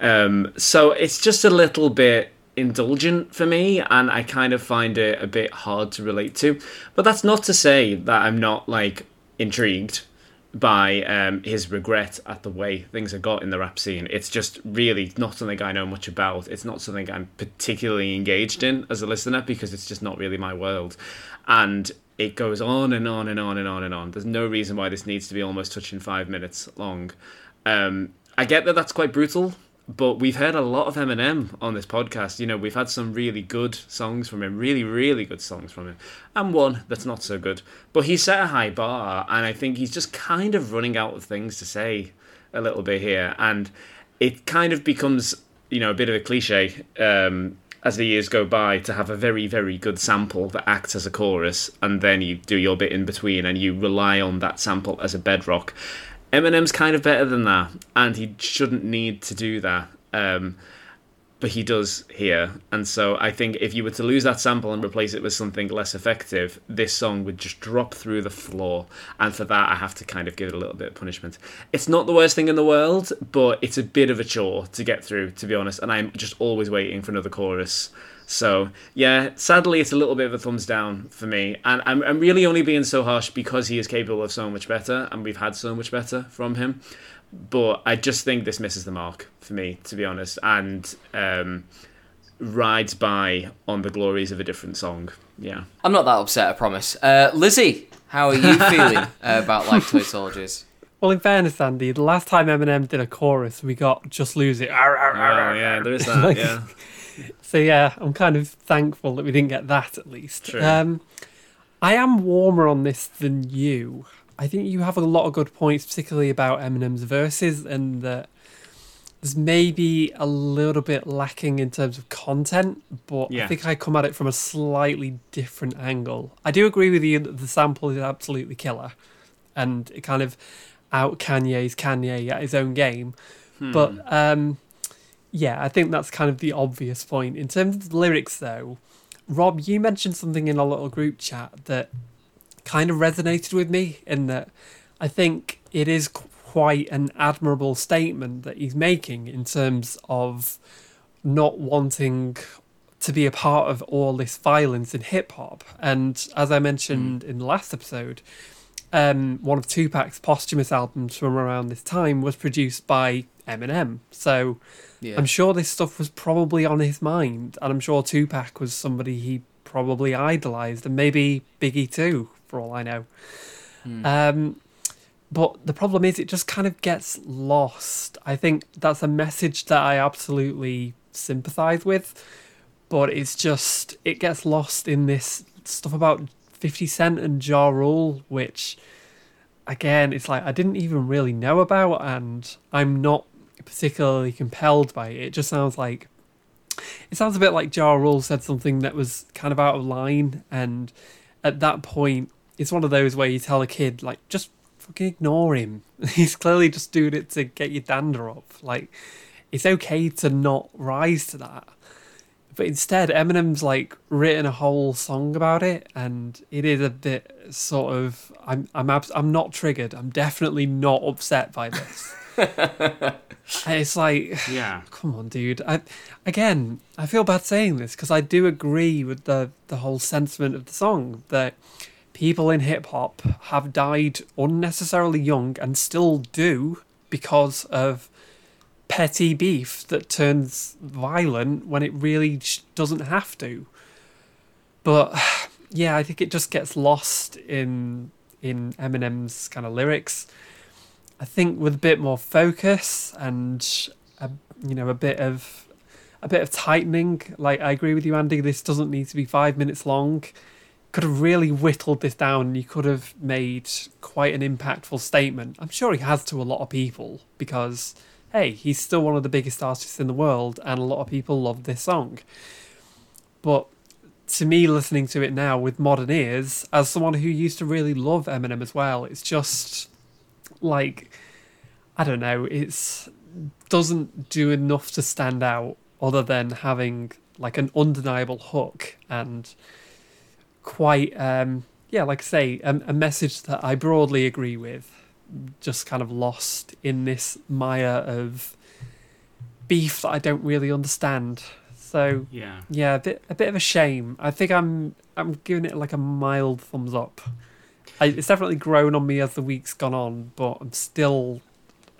Um, so it's just a little bit indulgent for me, and I kind of find it a bit hard to relate to. But that's not to say that I'm not like intrigued by um, his regret at the way things have got in the rap scene. It's just really not something I know much about. It's not something I'm particularly engaged in as a listener because it's just not really my world. And it goes on and on and on and on and on. There's no reason why this needs to be almost touching five minutes long. Um, I get that that's quite brutal, but we've heard a lot of Eminem on this podcast. You know, we've had some really good songs from him, really, really good songs from him, and one that's not so good. But he set a high bar, and I think he's just kind of running out of things to say a little bit here, and it kind of becomes, you know, a bit of a cliche um, as the years go by to have a very, very good sample that acts as a chorus, and then you do your bit in between, and you rely on that sample as a bedrock. Eminem's kind of better than that, and he shouldn't need to do that. Um, but he does here, and so I think if you were to lose that sample and replace it with something less effective, this song would just drop through the floor. And for that, I have to kind of give it a little bit of punishment. It's not the worst thing in the world, but it's a bit of a chore to get through, to be honest. And I'm just always waiting for another chorus. So yeah, sadly, it's a little bit of a thumbs down for me, and I'm I'm really only being so harsh because he is capable of so much better, and we've had so much better from him. But I just think this misses the mark for me, to be honest, and um, rides by on the glories of a different song. Yeah. I'm not that upset, I promise. Uh, Lizzie, how are you feeling uh, about Like Toy Soldiers? Well, in fairness, Andy, the last time Eminem did a chorus, we got "Just Lose It." Oh yeah, there is that. Yeah. So yeah, I'm kind of thankful that we didn't get that at least. True. Um, I am warmer on this than you. I think you have a lot of good points, particularly about Eminem's verses, and that there's maybe a little bit lacking in terms of content, but Yeah. I think I come at it from a slightly different angle. I do agree with you that the sample is absolutely killer, and it kind of out Kanye's Kanye at his own game. But um, yeah, I think that's kind of the obvious point. In terms of the lyrics, though, Rob, you mentioned something in our little group chat that kind of resonated with me, in that I think it is quite an admirable statement that he's making in terms of not wanting to be a part of all this violence in hip hop. And as I mentioned in the last episode, um, one of Tupac's posthumous albums from around this time was produced by Eminem. So Yeah. I'm sure this stuff was probably on his mind, and I'm sure Tupac was somebody he probably idolized, and maybe Biggie too, for all I know. Um, but the problem is, it just kind of gets lost. I think that's a message that I absolutely sympathize with, but it's just it gets lost in this stuff about 50 Cent and Ja Rule, which again, it's like I didn't even really know about, and I'm not particularly compelled by it. It just sounds like it sounds a bit like Ja Rule said something that was kind of out of line, and at that point, it's one of those where you tell a kid like just fucking ignore him. He's clearly just doing it to get your dander up. Like it's okay to not rise to that. But instead, Eminem's like written a whole song about it, and it is a bit sort of. I'm I'm abs- I'm not triggered. I'm definitely not upset by this. It's like, Yeah. come on, dude. I, again, I feel bad saying this because I do agree with the the whole sentiment of the song that people in hip hop have died unnecessarily young and still do because of petty beef that turns violent when it really doesn't have to. But yeah, I think it just gets lost in in Eminem's kind of lyrics. I think with a bit more focus and a, you know a bit of a bit of tightening. Like I agree with you, Andy. This doesn't need to be five minutes long. Could have really whittled this down. You could have made quite an impactful statement. I'm sure he has to a lot of people because hey, he's still one of the biggest artists in the world, and a lot of people love this song. But to me, listening to it now with modern ears, as someone who used to really love Eminem as well, it's just like I don't know, it's doesn't do enough to stand out other than having like an undeniable hook and quite um yeah, like I say, a, a message that I broadly agree with, just kind of lost in this mire of beef that I don't really understand. So Yeah. yeah, a bit a bit of a shame. I think I'm I'm giving it like a mild thumbs up. I, it's definitely grown on me as the week's gone on, but I'm still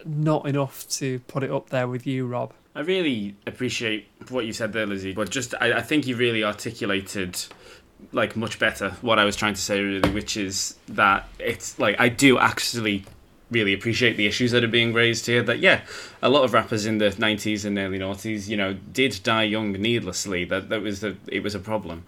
not enough to put it up there with you, Rob. I really appreciate what you said there, Lizzie. But just, I, I think you really articulated like much better what I was trying to say, really, which is that it's like I do actually really appreciate the issues that are being raised here. That yeah, a lot of rappers in the '90s and early noughties, you know, did die young needlessly. That that was the it was a problem.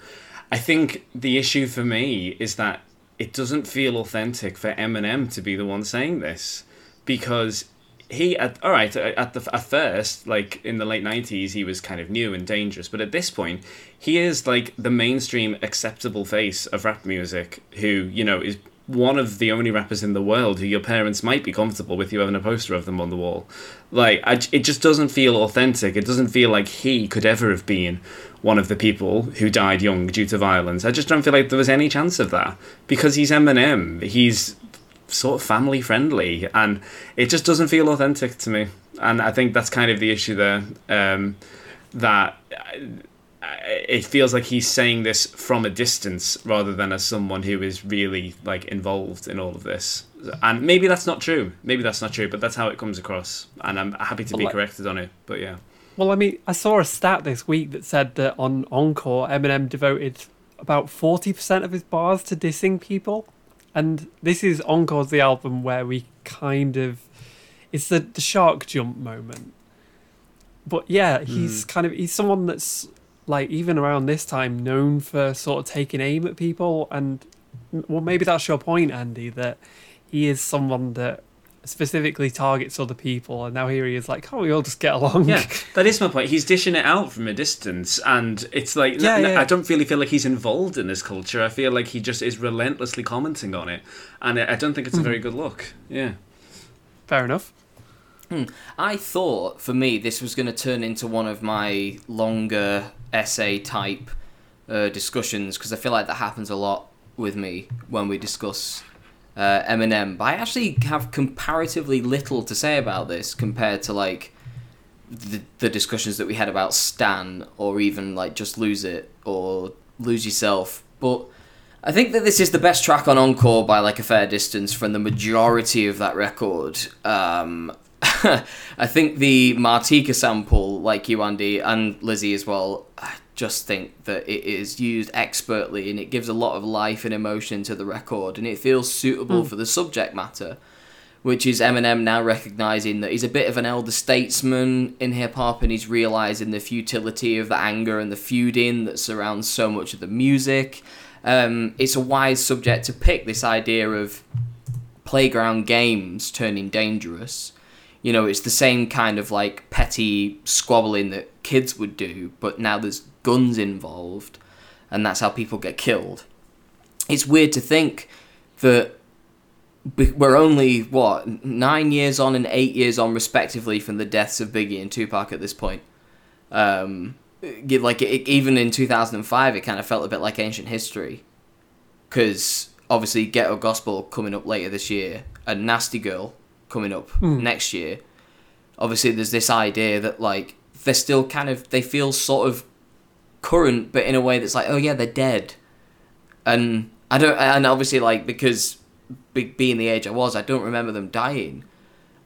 I think the issue for me is that it doesn't feel authentic for Eminem to be the one saying this because he at all right at the at first like in the late 90s he was kind of new and dangerous but at this point he is like the mainstream acceptable face of rap music who you know is one of the only rappers in the world who your parents might be comfortable with you having a poster of them on the wall. Like I, it just doesn't feel authentic. It doesn't feel like he could ever have been one of the people who died young due to violence. I just don't feel like there was any chance of that. Because he's eminem. He's sort of family friendly. And it just doesn't feel authentic to me. And i think that's kind of the issue there um, that uh, it feels like he's saying this from a distance rather than as someone who is really like involved in all of this and maybe that's not true maybe that's not true but that's how it comes across and i'm happy to be corrected on it but yeah Well, I mean, I saw a stat this week that said that on Encore, Eminem devoted about 40% of his bars to dissing people. And this is Encore's the album where we kind of. It's the, the shark jump moment. But yeah, he's hmm. kind of. He's someone that's, like, even around this time, known for sort of taking aim at people. And, well, maybe that's your point, Andy, that he is someone that specifically targets other people. And now here he is, like, can't we all just get along. Yeah, that is my point. He's dishing it out from a distance, and it's like Yeah, yeah. I don't really feel like he's involved in this culture. I feel like he just is relentlessly commenting on it, and I I don't think it's a hmm. very good look. Yeah, Fair enough. I thought for me this was going to turn into one of my longer essay type uh, discussions because I feel like that happens a lot with me when we discuss uh, Eminem. But I actually have comparatively little to say about this compared to like the, the discussions that we had about Stan or even like just lose it or lose yourself. But I think that this is the best track on Encore by like a fair distance from the majority of that record. Um, I think the Martika sample, like you, Andy, and Lizzie as well, I just think that it is used expertly and it gives a lot of life and emotion to the record and it feels suitable for the subject matter which is Eminem now recognizing that he's a bit of an elder statesman in hip hop and he's realizing the futility of the anger and the feuding that surrounds so much of the music. Um, it's a wise subject to pick this idea of playground games turning dangerous. You know, it's the same kind of like petty squabbling that kids would do, but now there's guns involved, and that's how people get killed. It's weird to think that we're only what nine years on and eight years on respectively from the deaths of Biggie and Tupac at this point. Um, like it, even in two thousand and five, it kind of felt a bit like ancient history, because obviously Ghetto Gospel coming up later this year, and Nasty Girl coming up next year. Obviously, there's this idea that like they're still kind of they feel sort of current, but in a way that's like, oh yeah, they're dead and I don't, and obviously like because be, being the age I was, I don't remember them dying,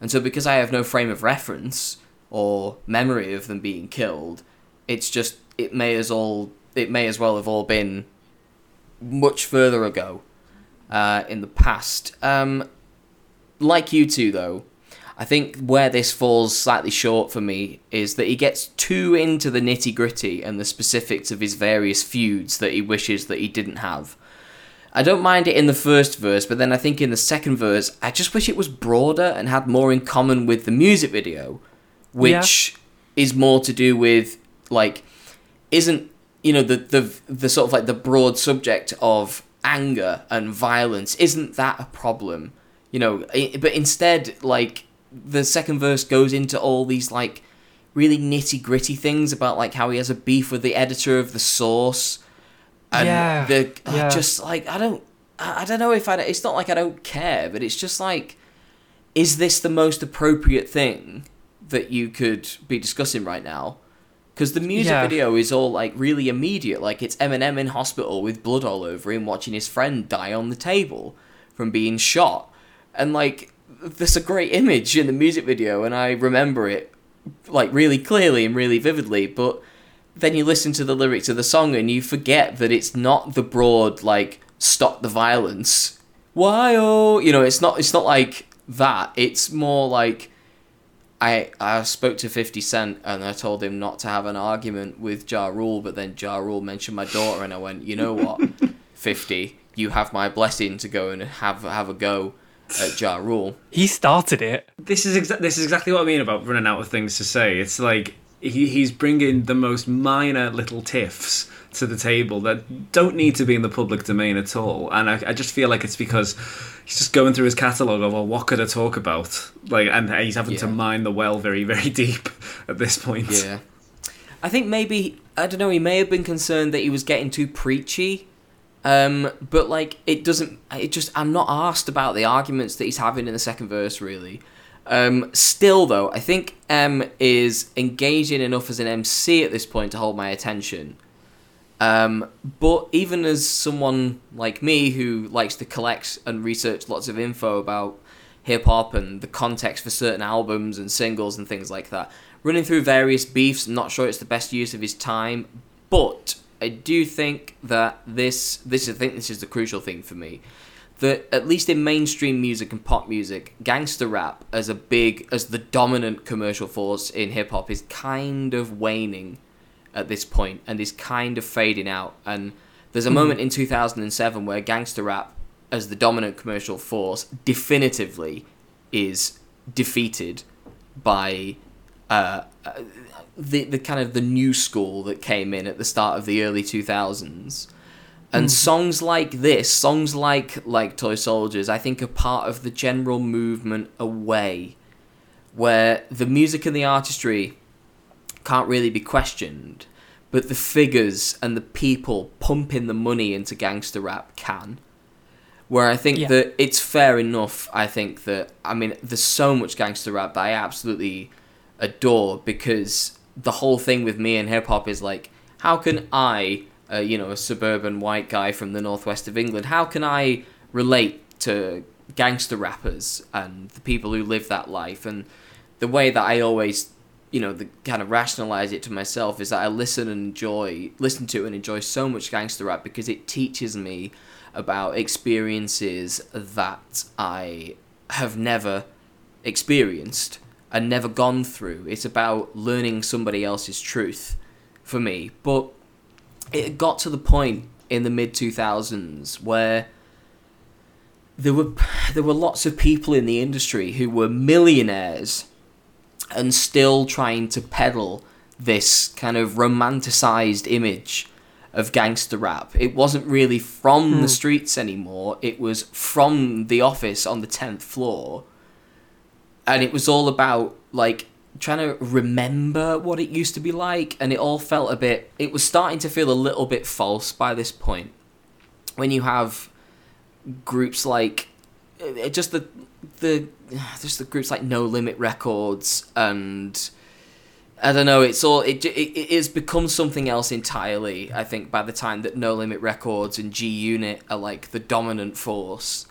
and so because I have no frame of reference or memory of them being killed, it's just it may as all it may as well have all been much further ago uh, in the past. Um, like you two though, I think where this falls slightly short for me is that he gets too into the nitty gritty and the specifics of his various feuds that he wishes that he didn't have. I don't mind it in the first verse, but then I think in the second verse, I just wish it was broader and had more in common with the music video, which is more to do with like isn't you know the the the sort of like the broad subject of anger and violence isn't that a problem you know i- but instead like the second verse goes into all these like really nitty gritty things about like how he has a beef with the editor of the source and Yeah, the yeah. just like i don't i I don't know if i it's not like i don't care but it's just like is this the most appropriate thing that you could be discussing right now because the music Yeah. video is all like really immediate like it's eminem in hospital with blood all over him watching his friend die on the table from being shot and like there's a great image in the music video and i remember it like really clearly and really vividly but then you listen to the lyrics of the song and you forget that it's not the broad like stop the violence. Why oh you know it's not it's not like that. It's more like I I spoke to 50 Cent and I told him not to have an argument with Ja Rule, but then Ja Rule mentioned my daughter and I went, you know what, 50, you have my blessing to go and have have a go at Ja Rule. He started it. this is exa- this is exactly what I mean about running out of things to say. It's like he, he's bringing the most minor little tiffs to the table that don't need to be in the public domain at all. And I, I just feel like it's because he's just going through his catalogue of, well, what could I talk about? Like, and he's having to mine the well very, very deep at this point. Yeah. I think maybe I don't know. He may have been concerned that he was getting too preachy, um, but like it doesn't. It just I'm not asked about the arguments that he's having in the second verse really. Um, still though, I think Em is engaging enough as an MC at this point to hold my attention. Um, but even as someone like me who likes to collect and research lots of info about hip hop and the context for certain albums and singles and things like that, running through various beefs, I'm not sure it's the best use of his time. But I do think that this this I think this is the crucial thing for me. That at least in mainstream music and pop music, gangster rap as a big as the dominant commercial force in hip hop is kind of waning at this point and is kind of fading out. And there's a moment in 2007 where gangster rap, as the dominant commercial force, definitively is defeated by uh, uh, the the kind of the new school that came in at the start of the early 2000s. And hmm. songs like this, songs like like Toy Soldiers, I think are part of the general movement away, where the music and the artistry can't really be questioned, but the figures and the people pumping the money into gangster rap can. Where I think Yeah. that it's fair enough. I think that I mean there's so much gangster rap that I absolutely adore because the whole thing with me and hip hop is like, how can I, uh, you know, a suburban white guy from the northwest of England, how can I relate to gangster rappers and the people who live that life? And the way that I always, you know, the kind of rationalize it to myself is that I listen and enjoy, listen to and enjoy so much gangster rap because it teaches me about experiences that I have never experienced and never gone through. It's about learning somebody else's truth for me. But it got to the point in the mid 2000s where there were there were lots of people in the industry who were millionaires and still trying to peddle this kind of romanticized image of gangster rap. It wasn't really from the hmm. streets anymore. It was from the office on the 10th floor. And it was all about like trying to remember what it used to be like and it all felt a bit it was starting to feel a little bit false by this point. When you have groups like uh, just the the just the groups like No Limit Records and I don't know. It's all it, it it has become something else entirely. I think by the time that No Limit Records and G Unit are like the dominant force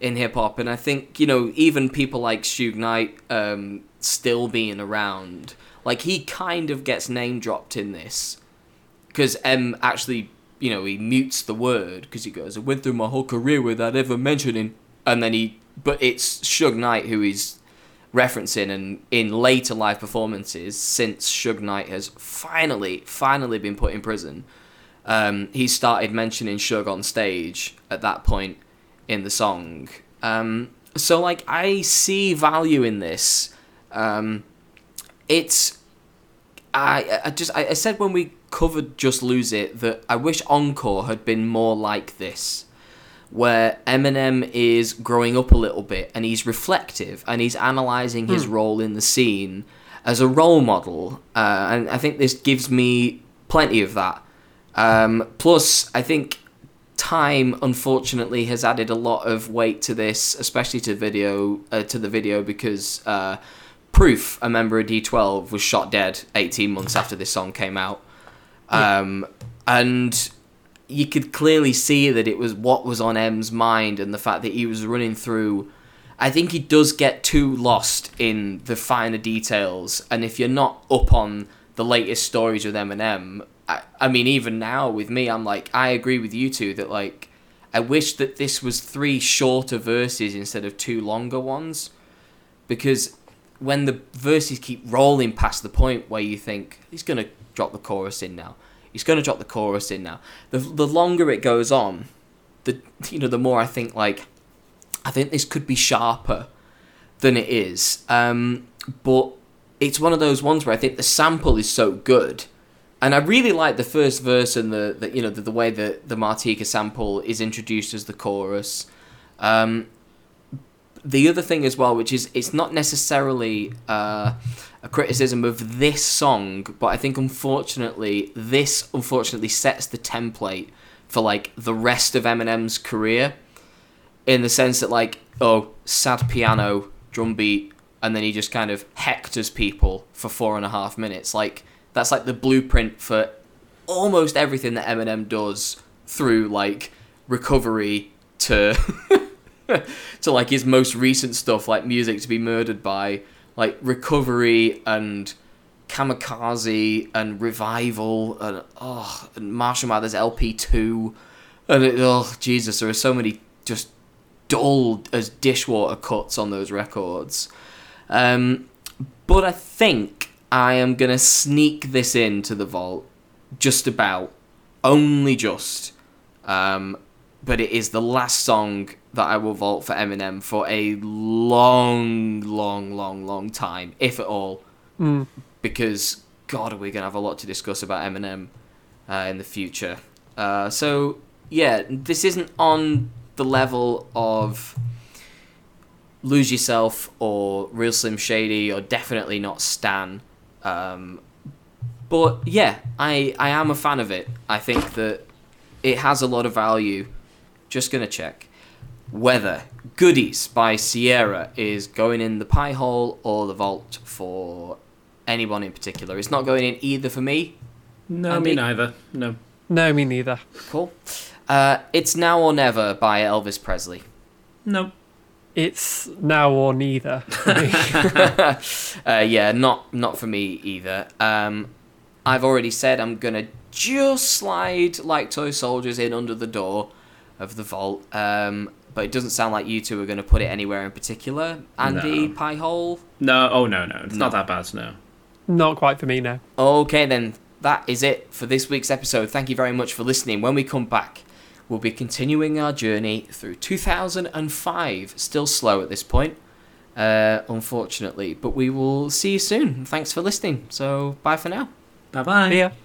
in hip hop, and I think you know even people like Suge Knight um, still being around, like he kind of gets name dropped in this because Em actually you know he mutes the word because he goes I went through my whole career without ever mentioning, and then he but it's Suge Knight who he's referencing and in later live performances since Suge Knight has finally finally been put in prison um, he started mentioning Suge on stage at that point in the song um, so like I see value in this um, it's I, I just I, I said when we covered Just Lose It that I wish Encore had been more like this where Eminem is growing up a little bit and he's reflective and he's analyzing his role in the scene as a role model. Uh, and I think this gives me plenty of that. Um, plus, I think time, unfortunately, has added a lot of weight to this, especially to video uh, to the video because uh, Proof, a member of D12, was shot dead 18 months after this song came out. Um, and you could clearly see that it was what was on Em's mind and the fact that he was running through. I think he does get too lost in the finer details, and if you're not up on the latest stories with Eminem, I, I mean, even now with me, I'm like, I agree with you two that like, I wish that this was three shorter verses instead of two longer ones, because when the verses keep rolling past the point where you think he's gonna drop the chorus in now, he's gonna drop the chorus in now. The the longer it goes on, the you know the more I think like, I think this could be sharper than it is. Um, but it's one of those ones where I think the sample is so good. And I really like the first verse and the, the you know the, the way that the Martika sample is introduced as the chorus. Um, the other thing as well, which is it's not necessarily uh, a criticism of this song, but I think unfortunately this unfortunately sets the template for like the rest of Eminem's career, in the sense that like oh sad piano drum beat, and then he just kind of hectors people for four and a half minutes. Like that's like the blueprint for almost everything that Eminem does through like recovery to to like his most recent stuff like music to be murdered by like recovery and kamikaze and revival and oh and Marshall Mathers LP2 and it, oh Jesus there are so many just dull as dishwater cuts on those records. Um, but I think I am gonna sneak this into the vault just about only just um, but it is the last song that I will vault for Eminem for a long, long, long, long time, if at all. Because, God, are we going to have a lot to discuss about Eminem uh, in the future. Uh, so, yeah, this isn't on the level of Lose Yourself or Real Slim Shady or definitely not Stan. Um, but yeah, I, I am a fan of it. I think that it has a lot of value. Just gonna check whether Goodies by Ciara is going in the Piehole or the vault for anyone in particular. It's not going in either for me. No, Andy? me neither. No. No, me neither. Cool. Uh, it's Now or Never by Elvis Presley. No. It's now or neither. Uh, yeah, not not for me either. Um, I've already said I'm gonna just slide like toy soldiers in under the door of the vault. Um, but it doesn't sound like you two are gonna put it anywhere in particular. Andy No. Piehole. No. Oh no, no. It's No. not that bad. No. Not quite for me now. Okay, then that is it for this week's episode. Thank you very much for listening. When we come back, we'll be continuing our journey through 2005. Still slow at this point, uh, unfortunately, but we will see you soon. Thanks for listening. So, bye for now. Bye bye. See ya.